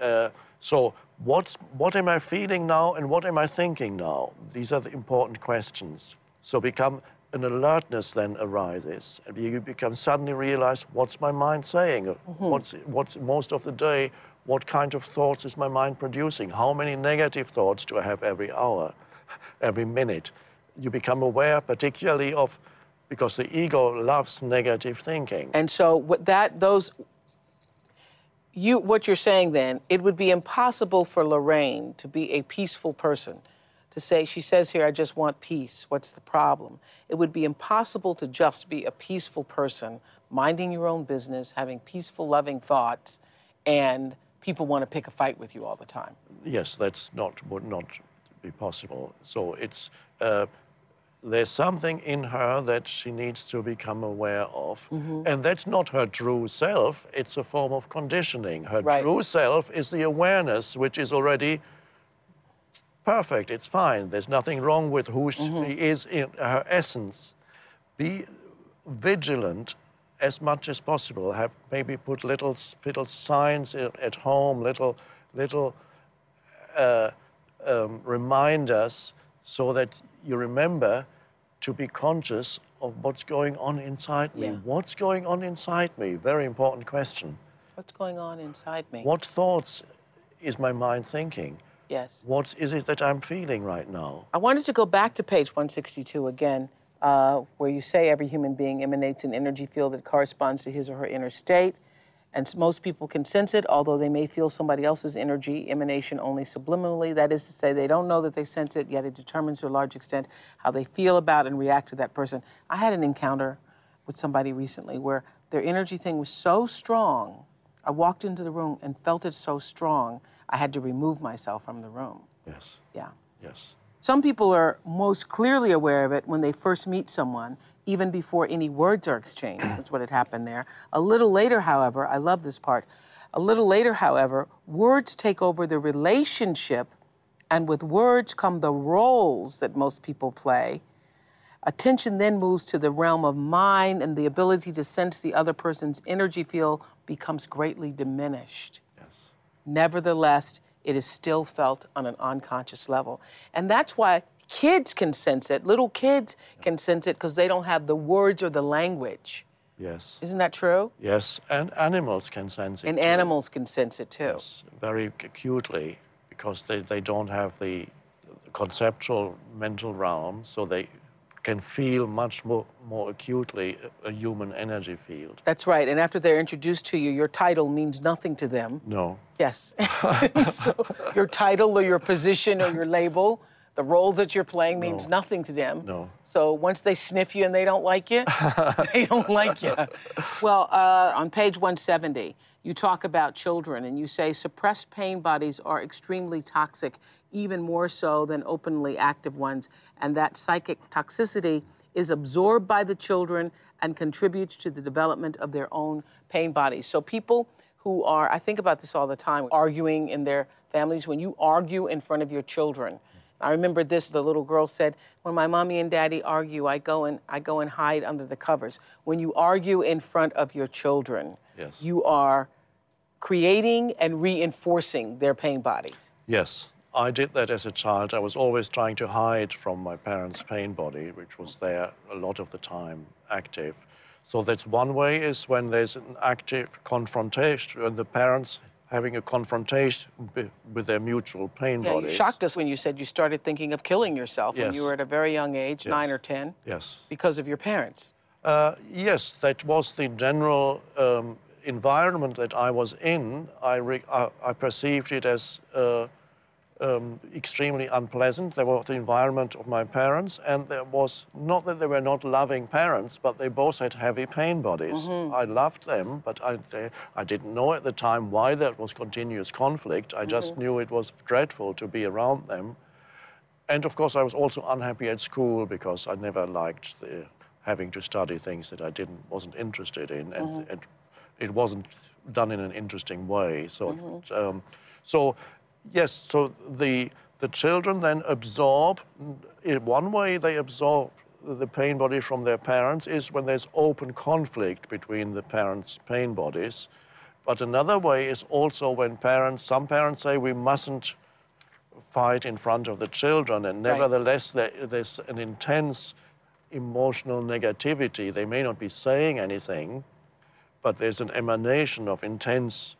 Speaker 3: Uh, so, what's, what am I feeling now and what am I thinking now? These are the important questions. So, become an alertness then arises, and you become suddenly realize what's my mind saying? What's, what's most of the day? What kind of thoughts is my mind producing? How many negative thoughts do I have every hour, every minute? You become aware, particularly of, because the ego loves negative thinking.
Speaker 2: And so what that those you what you're saying then, it would be impossible for Lorraine to be a peaceful person. To say she says here I just want peace. What's the problem? It would be impossible to just be a peaceful person, minding your own business, having peaceful loving thoughts and people want to pick a fight with you all the time.
Speaker 3: yes, that's not would not be possible. So it's uh, there's something in her that she needs to become aware of, and that's not her true self. It's a form of conditioning. Her
Speaker 2: Right.
Speaker 3: true self is the awareness, which is already perfect. It's fine. There's nothing wrong with who she is in her essence. Be vigilant as much as possible. Have maybe put little little signs at home, little little uh, um, reminders, so that you remember to be conscious of what's going on inside me.
Speaker 2: Yeah.
Speaker 3: What's going on inside me? Very important question.
Speaker 2: What's going on inside me?
Speaker 3: What thoughts is my mind thinking?
Speaker 2: Yes.
Speaker 3: What is it that I'm feeling right now?
Speaker 2: I wanted to go back to page 162 again, uh, where you say every human being emanates an energy field that corresponds to his or her inner state. And most people can sense it, although they may feel somebody else's energy emanation only subliminally. That is to say, they don't know that they sense it, yet it determines to a large extent how they feel about and react to that person. I had an encounter with somebody recently where their energy thing was so strong. I walked into the room and felt it so strong, I had to remove myself from the room.
Speaker 3: Yes,
Speaker 2: Yeah.
Speaker 3: yes.
Speaker 2: Some people are most clearly aware of it when they first meet someone, even before any words are exchanged. That's what had happened there. A little later, however, I love this part. A little later, however, words take over the relationship, and with words come the roles that most people play. Attention then moves to the realm of mind, and the ability to sense the other person's energy field becomes greatly diminished. Yes. Nevertheless, it is still felt on an unconscious level. And that's why kids can sense it. Little kids can sense it because they don't have the words or the language.
Speaker 3: Yes.
Speaker 2: Isn't that true?
Speaker 3: Yes, and animals can sense it.
Speaker 2: And
Speaker 3: too.
Speaker 2: animals can sense it too.
Speaker 3: Yes, very acutely because they, they don't have the conceptual mental realm, so they can feel much more, more acutely a, a human energy field.
Speaker 2: That's right. And after they're introduced to you, your title means nothing to them.
Speaker 3: No,
Speaker 2: Yes. so your title or your position or your label, the role that you're playing means
Speaker 3: No.
Speaker 2: nothing to them.
Speaker 3: No.
Speaker 2: So once they sniff you and they don't like you, they don't like you. Well, uh, on page 170, you talk about children and you say suppressed pain bodies are extremely toxic, even more so than openly active ones, and that psychic toxicity is absorbed by the children and contributes to the development of their own pain bodies. So people who are, I think about this all the time, arguing in their families. When you argue in front of your children, I remember this. The little girl said, "When my mommy and daddy argue, I go and I go and hide under the covers." When you argue in front of your children,
Speaker 3: Yes.
Speaker 2: you are creating and reinforcing their pain bodies.
Speaker 3: Yes, I did that as a child. I was always trying to hide from my parents' pain body, which was there a lot of the time active. So that's one way is when there's an active confrontation, when the parents having a confrontation with their mutual pain
Speaker 2: Yeah, you shocked us when you said you started thinking of killing yourself when you were at a very young age,
Speaker 3: Yes.
Speaker 2: nine or ten,
Speaker 3: Yes.
Speaker 2: because of your parents.
Speaker 3: Uh, yes, that was the general um, environment that I was in. I, re- I, I perceived it as uh, um, extremely unpleasant. There was the environment of my parents, and there was not that they were not loving parents, but they both had heavy pain bodies. I loved them, but I, they, I didn't know at the time why that was continuous conflict. I just knew it was dreadful to be around them. And of course, I was also unhappy at school because I never liked the, having to study things that I didn't wasn't interested in, and, and it wasn't done in an interesting way. So, um, so yes, so the the children then absorb. In one way, they absorb the pain body from their parents is when there's open conflict between the parents' pain bodies. But another way is also when parents, some parents say we mustn't fight in front of the children, and
Speaker 2: Right.
Speaker 3: nevertheless, there, there's an intense emotional negativity. They may not be saying anything, but there's an emanation of intense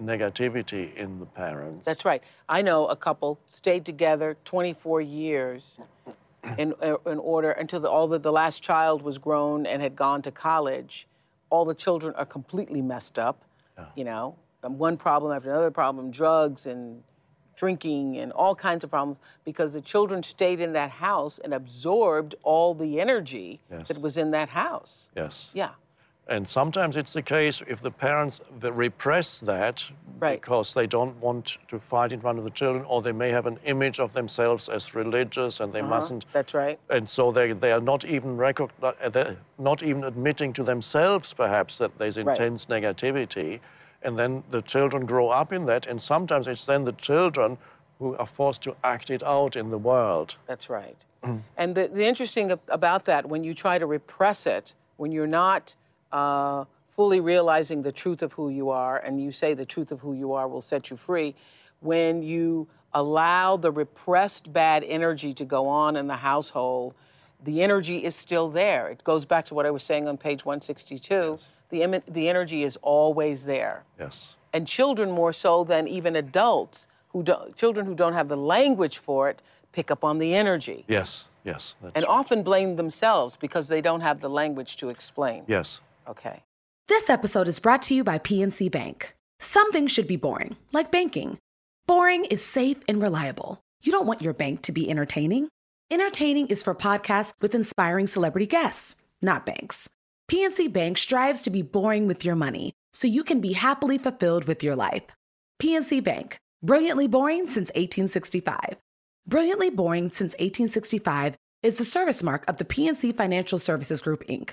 Speaker 3: negativity in the parents.
Speaker 2: That's right. I know a couple stayed together 24 years in, in order until the, all the, the last child was grown and had gone to college. All the children are completely messed up, you know, um, one problem after another problem, drugs and drinking and all kinds of problems because the children stayed in that house and absorbed all the energy
Speaker 3: Yes.
Speaker 2: that was in that house.
Speaker 3: Yes.
Speaker 2: Yeah.
Speaker 3: And sometimes it's the case if the parents repress that
Speaker 2: Right.
Speaker 3: because they don't want to fight in front of the children, or they may have an image of themselves as religious and they uh-huh. mustn't.
Speaker 2: That's right.
Speaker 3: And so they, they are not even recogni- uh, they're not even admitting to themselves, perhaps, that there's intense negativity. And then the children grow up in that, and sometimes it's then the children who are forced to act it out in the world.
Speaker 2: That's right. Mm. and the, the interesting about that, when you try to repress it, when you're not uh, fully realizing the truth of who you are, and you say the truth of who you are will set you free, when you allow the repressed bad energy to go on in the household, the energy is still there. It goes back to what I was saying on page 162. The, emi- the energy is always there
Speaker 3: Yes.
Speaker 2: and children more so than even adults who do, children who don't have the language for it pick up on the energy
Speaker 3: Yes. Yes.
Speaker 2: And
Speaker 3: right.
Speaker 2: often blame themselves because they don't have the language to explain.
Speaker 3: Yes.
Speaker 2: Okay.
Speaker 5: This episode is brought to you by PNC Bank. Some things should be boring, like banking. Boring is safe and reliable. You don't want your bank to be entertaining. Entertaining is for podcasts with inspiring celebrity guests, not banks. PNC Bank strives to be boring with your money so you can be happily fulfilled with your life. PNC Bank, brilliantly boring since 1865. Brilliantly boring since 1865 is the service mark of the PNC Financial Services Group, Inc.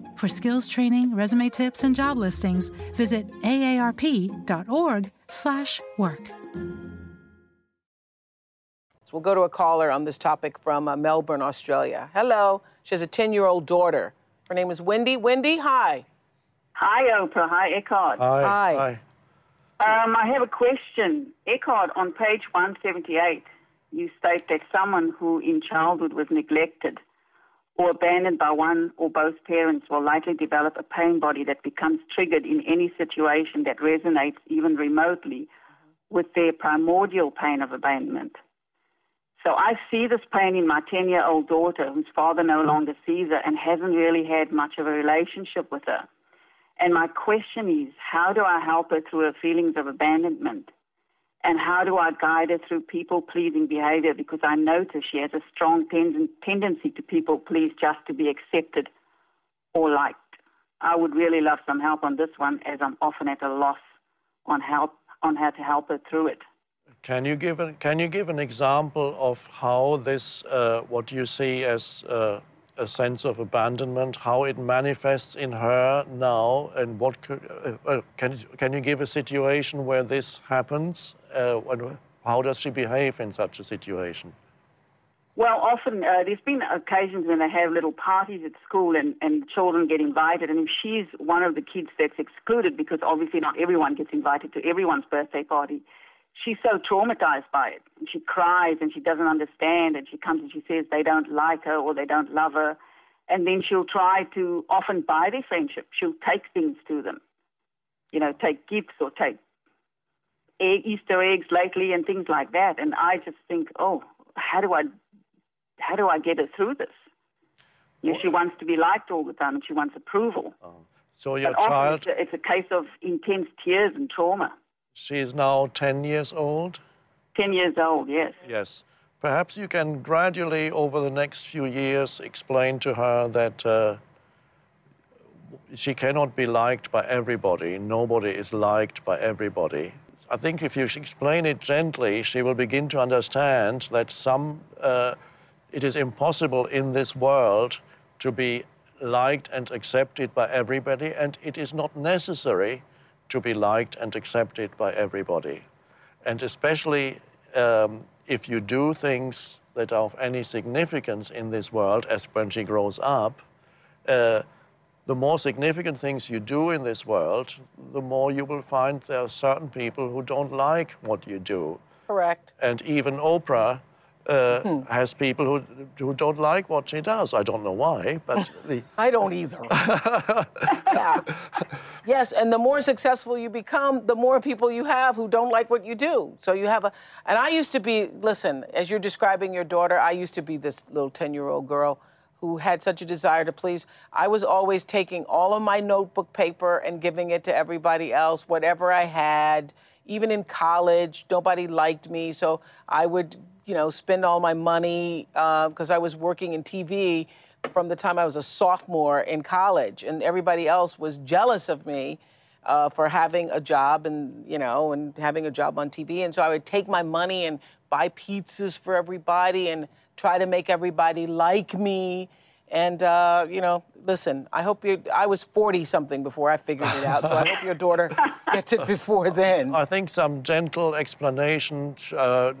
Speaker 7: For skills training, resume tips, and job listings, visit aarp.org/work.
Speaker 2: So we'll go to a caller on this topic from uh, Melbourne, Australia. Hello. She has a 10 year old daughter. Her name is Wendy. Wendy, hi.
Speaker 8: Hi, Oprah. Hi, Eckhart.
Speaker 3: Hi.
Speaker 2: Hi.
Speaker 8: Um, I have a question. Eckhart, on page 178, you state that someone who in childhood was neglected or abandoned by one or both parents will likely develop a pain body that becomes triggered in any situation that resonates even remotely mm-hmm. with their primordial pain of abandonment. So I see this pain in my 10 year old daughter whose father no longer sees her and hasn't really had much of a relationship with her. And my question is, how do I help her through her feelings of abandonment? And how do I guide her through people pleasing behavior? Because I notice she has a strong ten- tendency to people please just to be accepted or liked. I would really love some help on this one as I'm often at a loss on help on how to help her through it.
Speaker 3: Can you give an, can you give an example of how this, uh, what you see as uh, a sense of abandonment, how it manifests in her now, and what could, uh, uh can, can you give a situation where this happens? Uh, how does she behave in such a situation?
Speaker 8: Well, often uh, there's been occasions when they have little parties at school and, and children get invited. And if she's one of the kids that's excluded, because obviously not everyone gets invited to everyone's birthday party, she's so traumatized by it. And she cries and she doesn't understand. And she comes and she says they don't like her or they don't love her. And then she'll try to often buy their friendship. She'll take things to them, you know, take gifts or take Easter eggs lately and things like that. And I just think, oh, how do I how do I get her through this? You know, she wants to be liked all the time and she wants approval. Oh.
Speaker 3: So your but child...
Speaker 8: It's a, it's a case of intense tears and trauma.
Speaker 3: She is now 10 years old?
Speaker 8: 10 years old, yes.
Speaker 3: Yes. Perhaps you can gradually, over the next few years, explain to her that uh, she cannot be liked by everybody. Nobody is liked by everybody. I think if you explain it gently, she will begin to understand that some uh, it is impossible in this world to be liked and accepted by everybody, and it is not necessary to be liked and accepted by everybody. And especially um, if you do things that are of any significance in this world, as when she grows up, uh, the more significant things you do in this world, the more you will find there are certain people who don't like what you do.
Speaker 2: Correct.
Speaker 3: And even Oprah uh, hmm. has people who, who don't like what she does. I don't know why, but the...
Speaker 2: I don't either. yeah. Yes, and the more successful you become, the more people you have who don't like what you do. So you have a, and I used to be. Listen, as you're describing your daughter, I used to be this little ten-year-old girl who had such a desire to please. I was always taking all of my notebook paper and giving it to everybody else, whatever I had. Even in college, nobody liked me, so I would you know, spend all my money because uh, I was working in TV from the time I was a sophomore in college, and everybody else was jealous of me uh, for having a job and you know, and having a job on TV. And so I would take my money and buy pizzas for everybody and try to make everybody like me. And uh, you know, listen, I hope you. I was 40 something before I figured it out, so I hope your daughter gets it before then.
Speaker 3: I think some gentle explanation, uh,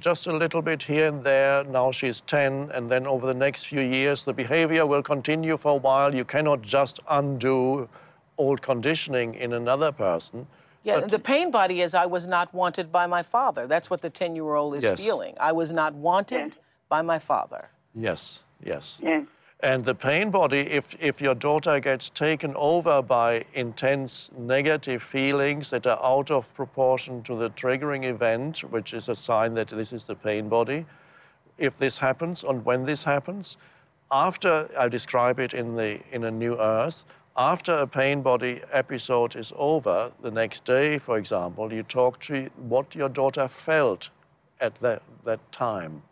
Speaker 3: just a little bit here and there. Now she's 10, and then over the next few years, the behavior will continue for a while. You cannot just undo old conditioning in another person.
Speaker 2: Yeah, but, the pain body is I was not wanted by my father. That's what the 10 year old is yes. feeling. I was not wanted by my father.
Speaker 3: Yes, yes.
Speaker 8: Yeah.
Speaker 3: And the pain body, if, if your daughter gets taken over by intense negative feelings that are out of proportion to the triggering event, which is a sign that this is the pain body, if this happens and when this happens, after I describe it in, the, in a new earth, after a pain body episode is over, the next day, for example, you talk to what your daughter felt at that, that time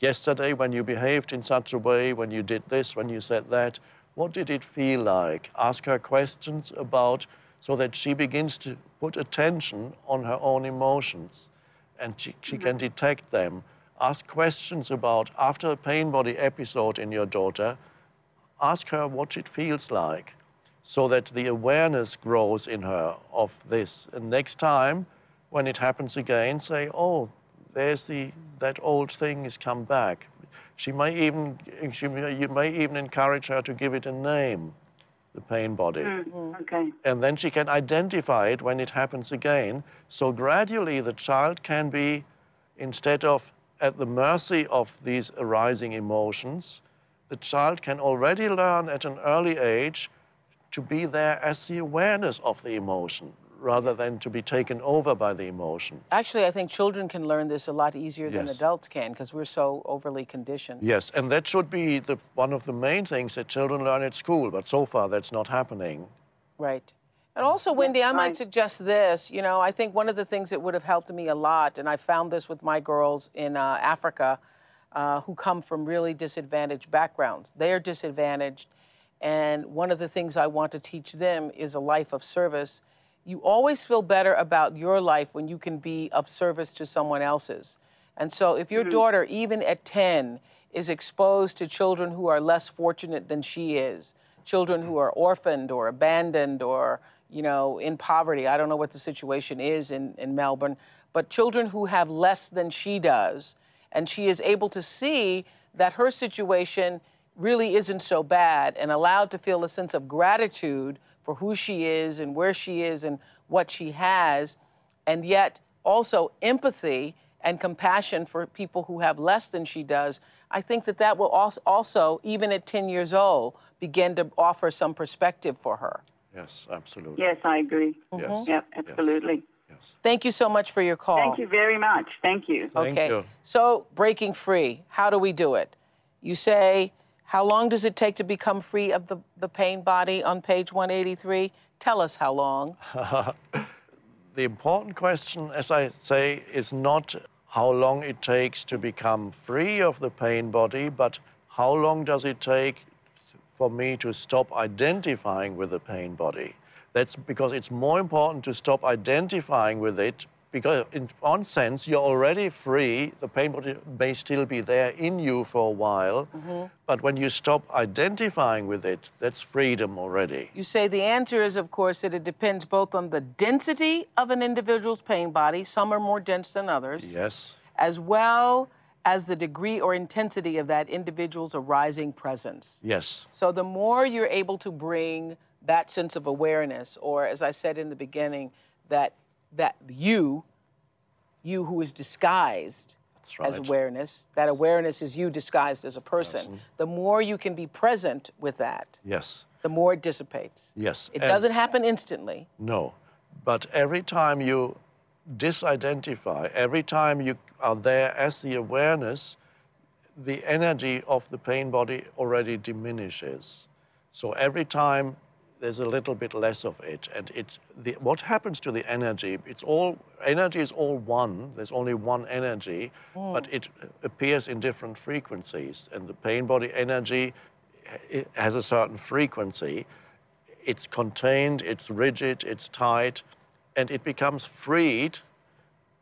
Speaker 3: yesterday when you behaved in such a way, when you did this, when you said that, what did it feel like? Ask her questions about so that she begins to put attention on her own emotions and she, she can mm-hmm. detect them. Ask questions about, after a pain body episode in your daughter, ask her what it feels like so that the awareness grows in her of this. And next time, when it happens again, say, oh, there's the, that old thing has come back. She may even, she, you may even encourage her to give it a name, the pain body.
Speaker 8: Mm, okay.
Speaker 3: And then she can identify it when it happens again. So gradually the child can be, instead of at the mercy of these arising emotions, the child can already learn at an early age to be there as the awareness of the emotion rather than to be taken over by the emotion.
Speaker 2: Actually, I think children can learn this a lot easier yes. than adults can because we're so overly conditioned.
Speaker 3: Yes, and that should be the, one of the main things that children learn at school, but so far that's not happening.
Speaker 2: Right. And also, Wendy, I might suggest this. You know, I think one of the things that would have helped me a lot, and I found this with my girls in uh, Africa uh, who come from really disadvantaged backgrounds. They are disadvantaged. And one of the things I want to teach them is a life of service. You always feel better about your life when you can be of service to someone else's. And so, if your mm-hmm. daughter, even at 10, is exposed to children who are less fortunate than she is, children who are orphaned or abandoned or, you know, in poverty, I don't know what the situation is in, in Melbourne, but children who have less than she does, and she is able to see that her situation really isn't so bad and allowed to feel a sense of gratitude for who she is and where she is and what she has, and yet also empathy and compassion for people who have less than she does, I think that that will als- also, even at 10 years old, begin to offer some perspective for her.
Speaker 3: Yes, absolutely.
Speaker 8: Yes, I agree.
Speaker 3: Yes. Mm-hmm.
Speaker 8: Yep, absolutely.
Speaker 3: Yes.
Speaker 2: Thank you so much for your call.
Speaker 8: Thank you very much. Thank you.
Speaker 3: Thank
Speaker 2: okay.
Speaker 3: you.
Speaker 2: So, breaking free, how do we do it? You say, how long does it take to become free of the, the pain body on page 183? Tell us how long.
Speaker 3: the important question, as I say, is not how long it takes to become free of the pain body, but how long does it take for me to stop identifying with the pain body? That's because it's more important to stop identifying with it because in one sense you're already free. The pain body may still be there in you for a while. Mm-hmm. But when you stop identifying with it that's freedom already.
Speaker 2: You say the answer is, of course, that it depends both on the density of an individual's pain body, some are more dense than others,
Speaker 3: yes.
Speaker 2: as well as the degree or intensity of that individual's arising presence.
Speaker 3: yes.
Speaker 2: So the more you're able to bring that sense of awareness, or as I said in the beginning, that that you, you who is disguised
Speaker 3: That's
Speaker 2: as awareness, that awareness is you disguised as a person. The more you can be present with that,
Speaker 3: yes
Speaker 2: the more it dissipates.
Speaker 3: yes
Speaker 2: It
Speaker 3: And-
Speaker 2: doesn't happen instantly.
Speaker 3: No, but every time you disidentify, every time you are there as the awareness, the energy of the pain body already diminishes. So every time there's a little bit less of it, and it the, what happens to the energy? It's all energy is all one. There's only one energy, oh. but it appears in different frequencies, and the pain body energy eh, it has a certain frequency it's contained, it's rigid, it's tight, and it becomes freed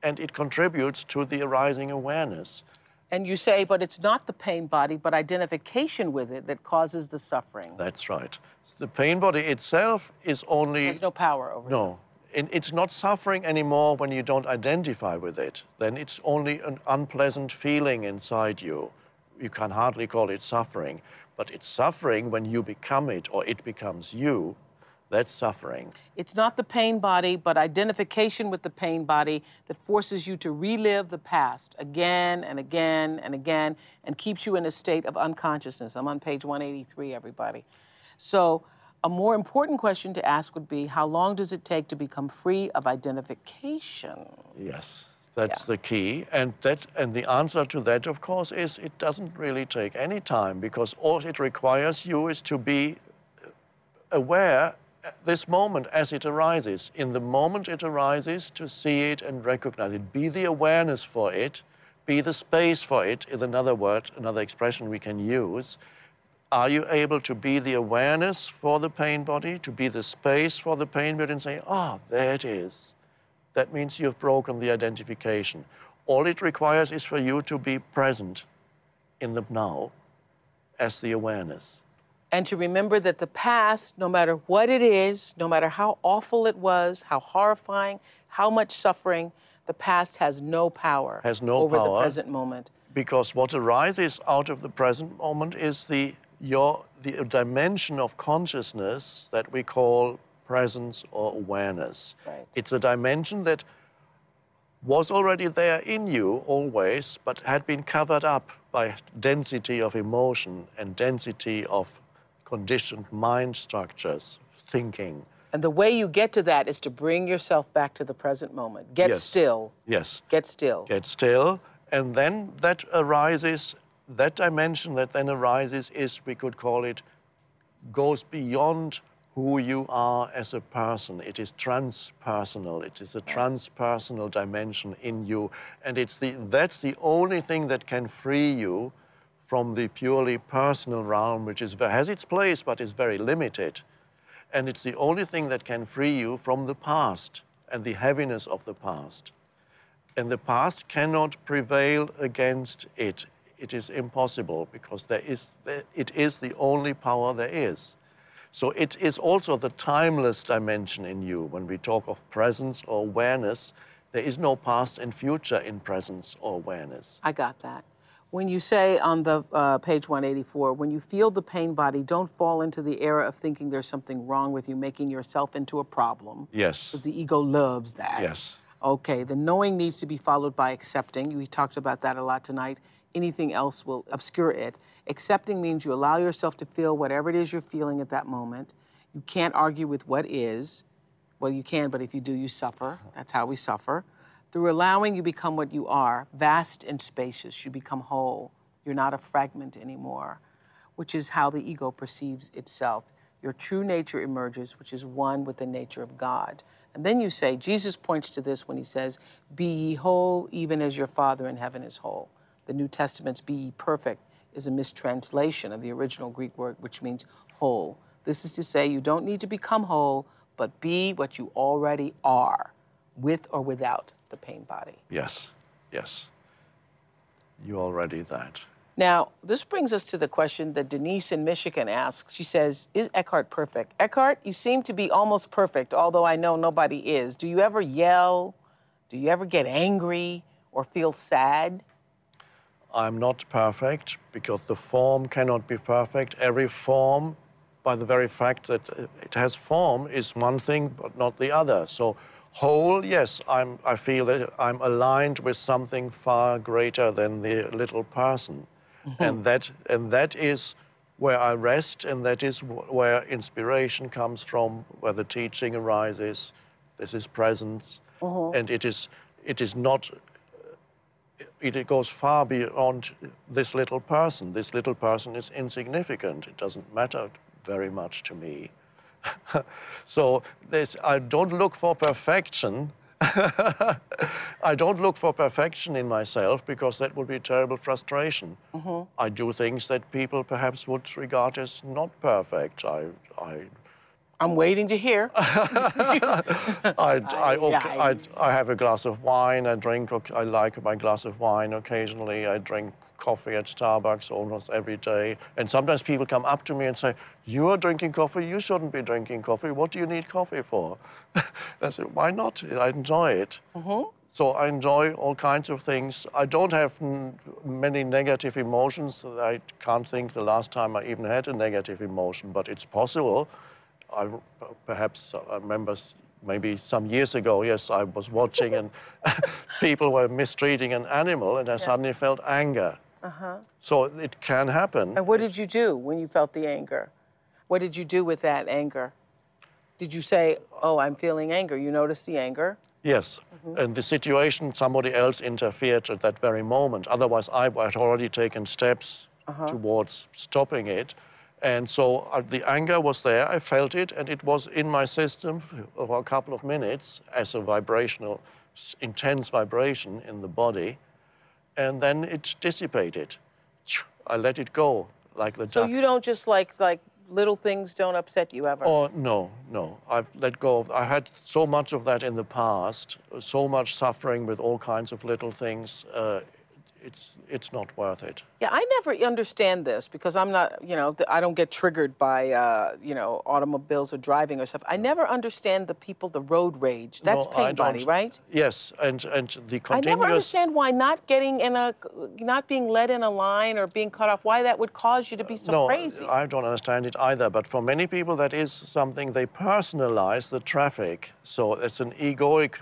Speaker 3: and it contributes to the arising awareness.
Speaker 2: And you say, but it's not the pain body, but identification with it that causes the suffering.
Speaker 3: That's right. The pain body itself is only.
Speaker 2: There's no power over it.
Speaker 3: No. And it's not suffering anymore when you don't identify with it. Then it's only an unpleasant feeling inside you. You can hardly call it suffering. But it's suffering when you become it or it becomes you. That's suffering.
Speaker 2: It's not the pain body, but identification with the pain body that forces you to relive the past again and again and again and keeps you in a state of unconsciousness. I'm on page 183, everybody. So, a more important question to ask would be how long does it take to become free of identification?
Speaker 3: Yes, that's
Speaker 2: Yeah.
Speaker 3: the key. And that and the answer to that, of course, is it doesn't really take any time because all it requires you is to be uh, aware uh, this moment as it arises. In the moment it arises, to see it and recognize it. Be the awareness for it, be the space for it, is another word, another expression we can use. Are you able to be the awareness for the pain body, to be the space for the pain body and say, ah, there it is? that means you've broken the identification. All it requires is for you to be present in the now as the awareness.
Speaker 2: And to remember that the past, no matter what it is, no matter how awful it was, how horrifying, how much suffering, the past has no power
Speaker 3: Has no
Speaker 2: over the present moment.
Speaker 3: Because what arises out of the present moment is the, your, the dimension of consciousness that we call presence or awareness.
Speaker 2: Right.
Speaker 3: It's a dimension that was already there in you always, but had been covered up by density of emotion and density of conditioned mind structures, thinking.
Speaker 2: And the way you get to that is to bring yourself back to the present moment. Get
Speaker 3: Yes.
Speaker 2: still.
Speaker 3: Yes,
Speaker 2: Get still.
Speaker 3: get still, and then that arises, that dimension that then arises is, we could call it, goes beyond who you are as a person. It is transpersonal. It is a transpersonal dimension in you. And it's the, that's the only thing that can free you from the purely personal realm, which is, has its place, but is very limited. And it's the only thing that can free you from the past and the heaviness of the past. And the past cannot prevail against it. It is impossible because there is, it is the only power there is. So it is also the timeless dimension in you. When we talk of presence or awareness, there is no past and future in presence or awareness.
Speaker 2: I got that. When you say on the uh, page 184, when you feel the pain body, don't fall into the error of thinking there's something wrong with you, making yourself into a problem.
Speaker 3: Yes.
Speaker 2: Because the ego loves that.
Speaker 3: Yes.
Speaker 2: Okay, the knowing needs to be followed by accepting. We talked about that a lot tonight. Anything else will obscure it. Accepting means you allow yourself to feel whatever it is you're feeling at that moment. You can't argue with what is. Well, you can, but if you do, you suffer. That's how we suffer. Through allowing, you become what you are vast and spacious. You become whole. You're not a fragment anymore, which is how the ego perceives itself. Your true nature emerges, which is one with the nature of God. And then you say, Jesus points to this when he says, Be ye whole, even as your Father in heaven is whole. The New Testament's be perfect is a mistranslation of the original Greek word, which means whole. This is to say, you don't need to become whole, but be what you already are, with or without the pain body.
Speaker 3: Yes, yes. You're already that.
Speaker 2: Now, this brings us to the question that Denise in Michigan asks. She says, Is Eckhart perfect? Eckhart, you seem to be almost perfect, although I know nobody is. Do you ever yell? Do you ever get angry or feel sad?
Speaker 3: I'm not perfect because the form cannot be perfect. Every form, by the very fact that it has form, is one thing but not the other. So, whole, yes, I'm, I feel that I'm aligned with something far greater than the little person. Mm-hmm. And, that, and that is where I rest, and that is where inspiration comes from, where the teaching arises. This is presence. Mm-hmm. And it is, it is not it goes far beyond this little person. This little person is insignificant. It doesn't matter very much to me. so this, I don't look for perfection. I don't look for perfection in myself because that would be terrible frustration. Mm-hmm. I do things that people perhaps would regard as not perfect. I, I
Speaker 2: I'm waiting to hear.
Speaker 3: I, I, okay, I, I, have a glass of wine. I drink. I like my glass of wine occasionally. I drink coffee at Starbucks almost every day. And sometimes people come up to me and say, "You are drinking coffee. You shouldn't be drinking coffee. What do you need coffee for?" I say, "Why not? I enjoy it." Mm-hmm. So I enjoy all kinds of things. I don't have many negative emotions. I can't think the last time I even had a negative emotion, but it's possible. I perhaps I remember maybe some years ago, yes, I was watching and people were mistreating an animal and I yeah. suddenly felt anger. Uh-huh. So it can happen.
Speaker 2: And what did you do when you felt the anger? What did you do with that anger? Did you say, oh, I'm feeling anger? You noticed the anger?
Speaker 3: Yes. Mm-hmm. And the situation, somebody else interfered at that very moment. Otherwise, I had already taken steps uh-huh. towards stopping it. And so uh, the anger was there, I felt it, and it was in my system for a couple of minutes as a vibrational, intense vibration in the body. And then it dissipated. I let it go like the
Speaker 2: So
Speaker 3: duck.
Speaker 2: you don't just like, like little things don't upset you ever?
Speaker 3: Oh, no, no. I've let go of, I had so much of that in the past, so much suffering with all kinds of little things. Uh, it's it's not worth it.
Speaker 2: Yeah, I never understand this because I'm not, you know, I don't get triggered by, uh, you know, automobiles or driving or stuff. I never understand the people, the road rage. That's no, pain body, right?
Speaker 3: Yes, and and the continuous.
Speaker 2: I never understand why not getting in a, not being led in a line or being cut off. Why that would cause you to be so
Speaker 3: no,
Speaker 2: crazy.
Speaker 3: I don't understand it either. But for many people, that is something they personalize the traffic. So it's an egoic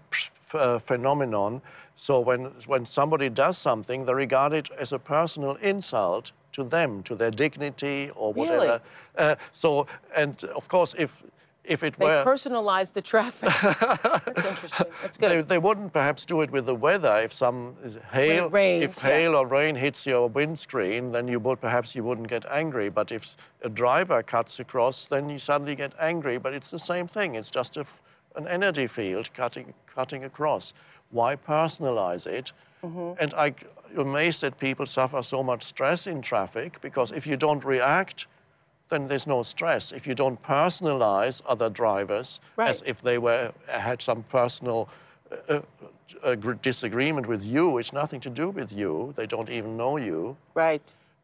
Speaker 3: uh, phenomenon so when, when somebody does something, they regard it as a personal insult to them, to their dignity or whatever.
Speaker 2: Really?
Speaker 3: Uh, so, and of course, if if it
Speaker 2: They
Speaker 3: were
Speaker 2: personalize the traffic. That's interesting. That's good.
Speaker 3: They, they wouldn't perhaps do it with the weather. If some hail,
Speaker 2: rains,
Speaker 3: if
Speaker 2: yeah.
Speaker 3: hail or rain hits your windscreen, then you would perhaps you wouldn't get angry. But if a driver cuts across, then you suddenly get angry. But it's the same thing. It's just a an energy field cutting cutting across. Why personalize it?
Speaker 2: Mm-hmm.
Speaker 3: And I, I'm amazed that people suffer so much stress in traffic because if you don't react, then there's no stress. If you don't personalize other drivers
Speaker 2: Right.
Speaker 3: as if they were had some personal uh, uh, disagreement with you, it's nothing to do with you. They don't even know you.
Speaker 2: right.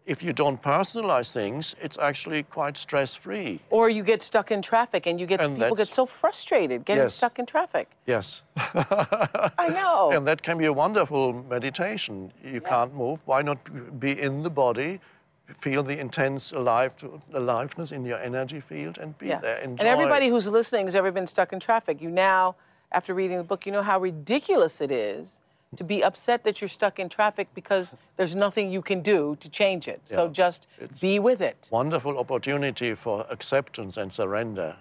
Speaker 3: If you don't personalize things, it's actually quite stress-free.
Speaker 2: Or you get stuck in traffic and you get
Speaker 3: And
Speaker 2: people get so frustrated getting
Speaker 3: Yes.
Speaker 2: stuck in traffic.
Speaker 3: Yes.
Speaker 2: I know.
Speaker 3: And that can be a wonderful meditation. You can't move. Why not be in the body, feel the intense alive aliveness in your energy field, and be
Speaker 2: yeah.
Speaker 3: there.
Speaker 2: And everybody who's listening has ever been stuck in traffic. You now, after reading the book, you know how ridiculous it is to be upset that you're stuck in traffic because there's nothing you can do to change it. So just
Speaker 3: It's-
Speaker 2: be with it.
Speaker 3: wonderful opportunity for acceptance and surrender.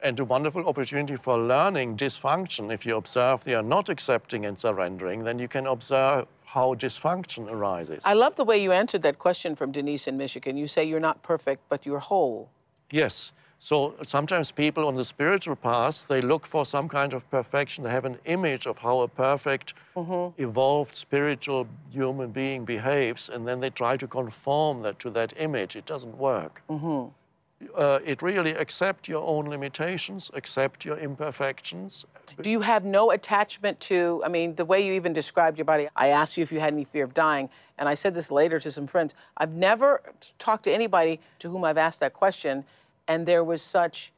Speaker 3: And a wonderful opportunity for learning dysfunction. If you observe they are not accepting and surrendering, then you can observe how dysfunction arises.
Speaker 2: I love the way you answered that question from Denise in Michigan. You say you're not perfect, but you're whole.
Speaker 3: Yes. So sometimes people on the spiritual path, they look for some kind of perfection. They have an image of how a perfect, evolved spiritual human being behaves, and then they try to conform that to that image. It doesn't work. Uh, it really accept your own limitations, accept your imperfections.
Speaker 2: Do you have no attachment to, I mean, the way you even described your body? I asked you if you had any fear of dying, and I said this later to some friends. I've never talked to anybody to whom I've asked that question, and there was such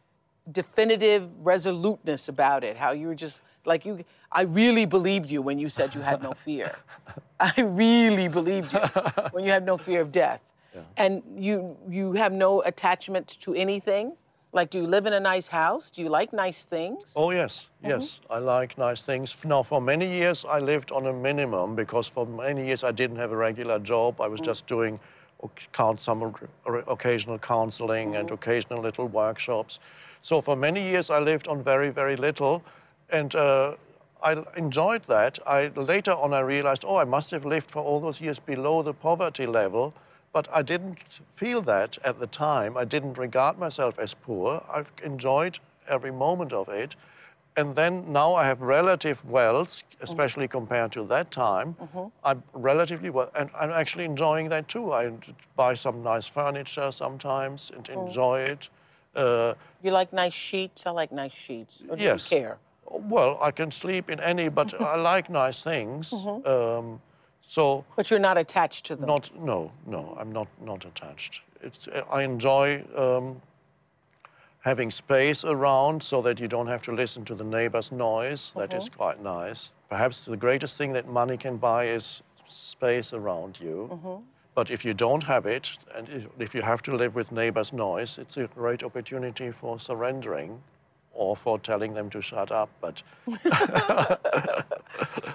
Speaker 2: definitive resoluteness about it. How you were just like you. I really believed you when you said you had no fear. I really believed you when you had no fear of death. And you you have no attachment to anything. Like, do you live in a nice house? Do you like nice things?
Speaker 3: Oh, yes, mm-hmm. yes. I like nice things. Now, for many years, I lived on a minimum because for many years I didn't have a regular job. I was mm. just doing oc- count some occasional counseling and occasional little workshops. So for many years, I lived on very, very little. And uh, I enjoyed that. I, later on, I realized, oh, I must have lived for all those years below the poverty level. But I didn't feel that at the time. I didn't regard myself as poor. I've enjoyed every moment of it. And then now I have relative wealth, especially compared to that time. I'm relatively well, and I'm actually enjoying that too. I buy some nice furniture sometimes and enjoy it. Uh,
Speaker 2: You like nice sheets? I like nice sheets. Or do
Speaker 3: Yes.
Speaker 2: you care?
Speaker 3: well, I can sleep in any, but I like nice things. Um, so
Speaker 2: But you're not attached to them.
Speaker 3: not, no, no, I'm not, not attached. It's, I enjoy um, having space around so that you don't have to listen to the neighbor's noise. That is uh-huh. quite nice. Perhaps the greatest thing that money can buy is space around you. Uh-huh. But if you don't have it, and if, if you have to live with neighbor's noise, it's a great opportunity for surrendering or for telling them to shut up. But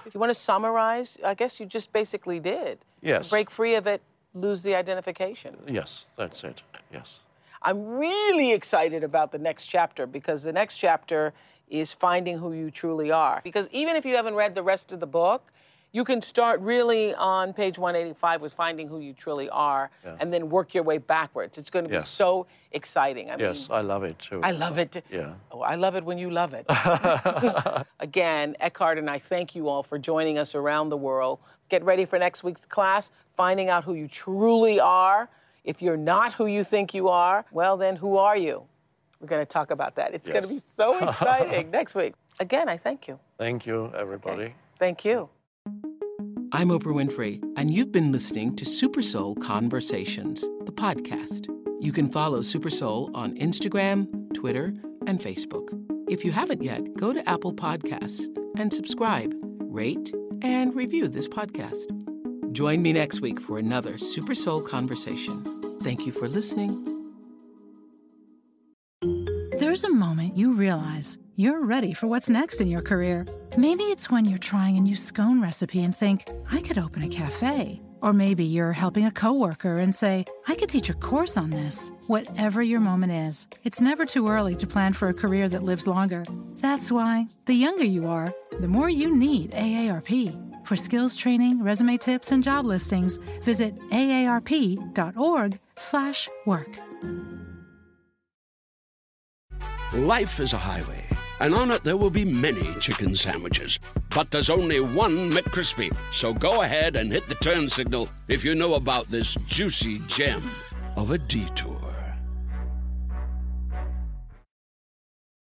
Speaker 2: If you want to summarize, I guess you just basically did.
Speaker 3: Yes.
Speaker 2: Break free of it, lose the identification.
Speaker 3: yes, that's it. Yes.
Speaker 2: I'm really excited about the next chapter because the next chapter is finding who you truly are. Because even if you haven't read the rest of the book, you can start really on page 185 with finding who you truly are and then work your way backwards. It's going to be
Speaker 3: Yes.
Speaker 2: so exciting. I
Speaker 3: Yes,
Speaker 2: mean,
Speaker 3: I love it too.
Speaker 2: I love it.
Speaker 3: Yeah.
Speaker 2: Oh, I love it when you love it. Again, Eckhart and I thank you all for joining us around the world. Get ready for next week's class, finding out who you truly are. If you're not who you think you are, well, then who are you? We're going to talk about that. It's going to be so exciting next week. Again, I thank you.
Speaker 3: Thank you, everybody.
Speaker 2: Thank you.
Speaker 1: I'm Oprah Winfrey, and you've been listening to Super Soul Conversations, the podcast. You can follow Super Soul on Instagram, Twitter, and Facebook. If you haven't yet, go to Apple Podcasts and subscribe, rate, and review this podcast. Join me next week for another Super Soul Conversation. Thank you for listening.
Speaker 7: There's a moment you realize you're ready for what's next in your career. Maybe it's when you're trying a new scone recipe and think, I could open a cafe. Or maybe you're helping a coworker and say, I could teach a course on this. Whatever your moment is, it's never too early to plan for a career that lives longer. That's why, the younger you are, the more you need AARP. For skills training, resume tips, and job listings, visit aarp.org/work.
Speaker 9: Life is a highway, and on it there will be many chicken sandwiches. But there's only one McCrispy. So go ahead and hit the turn signal if you know about this juicy gem of a detour.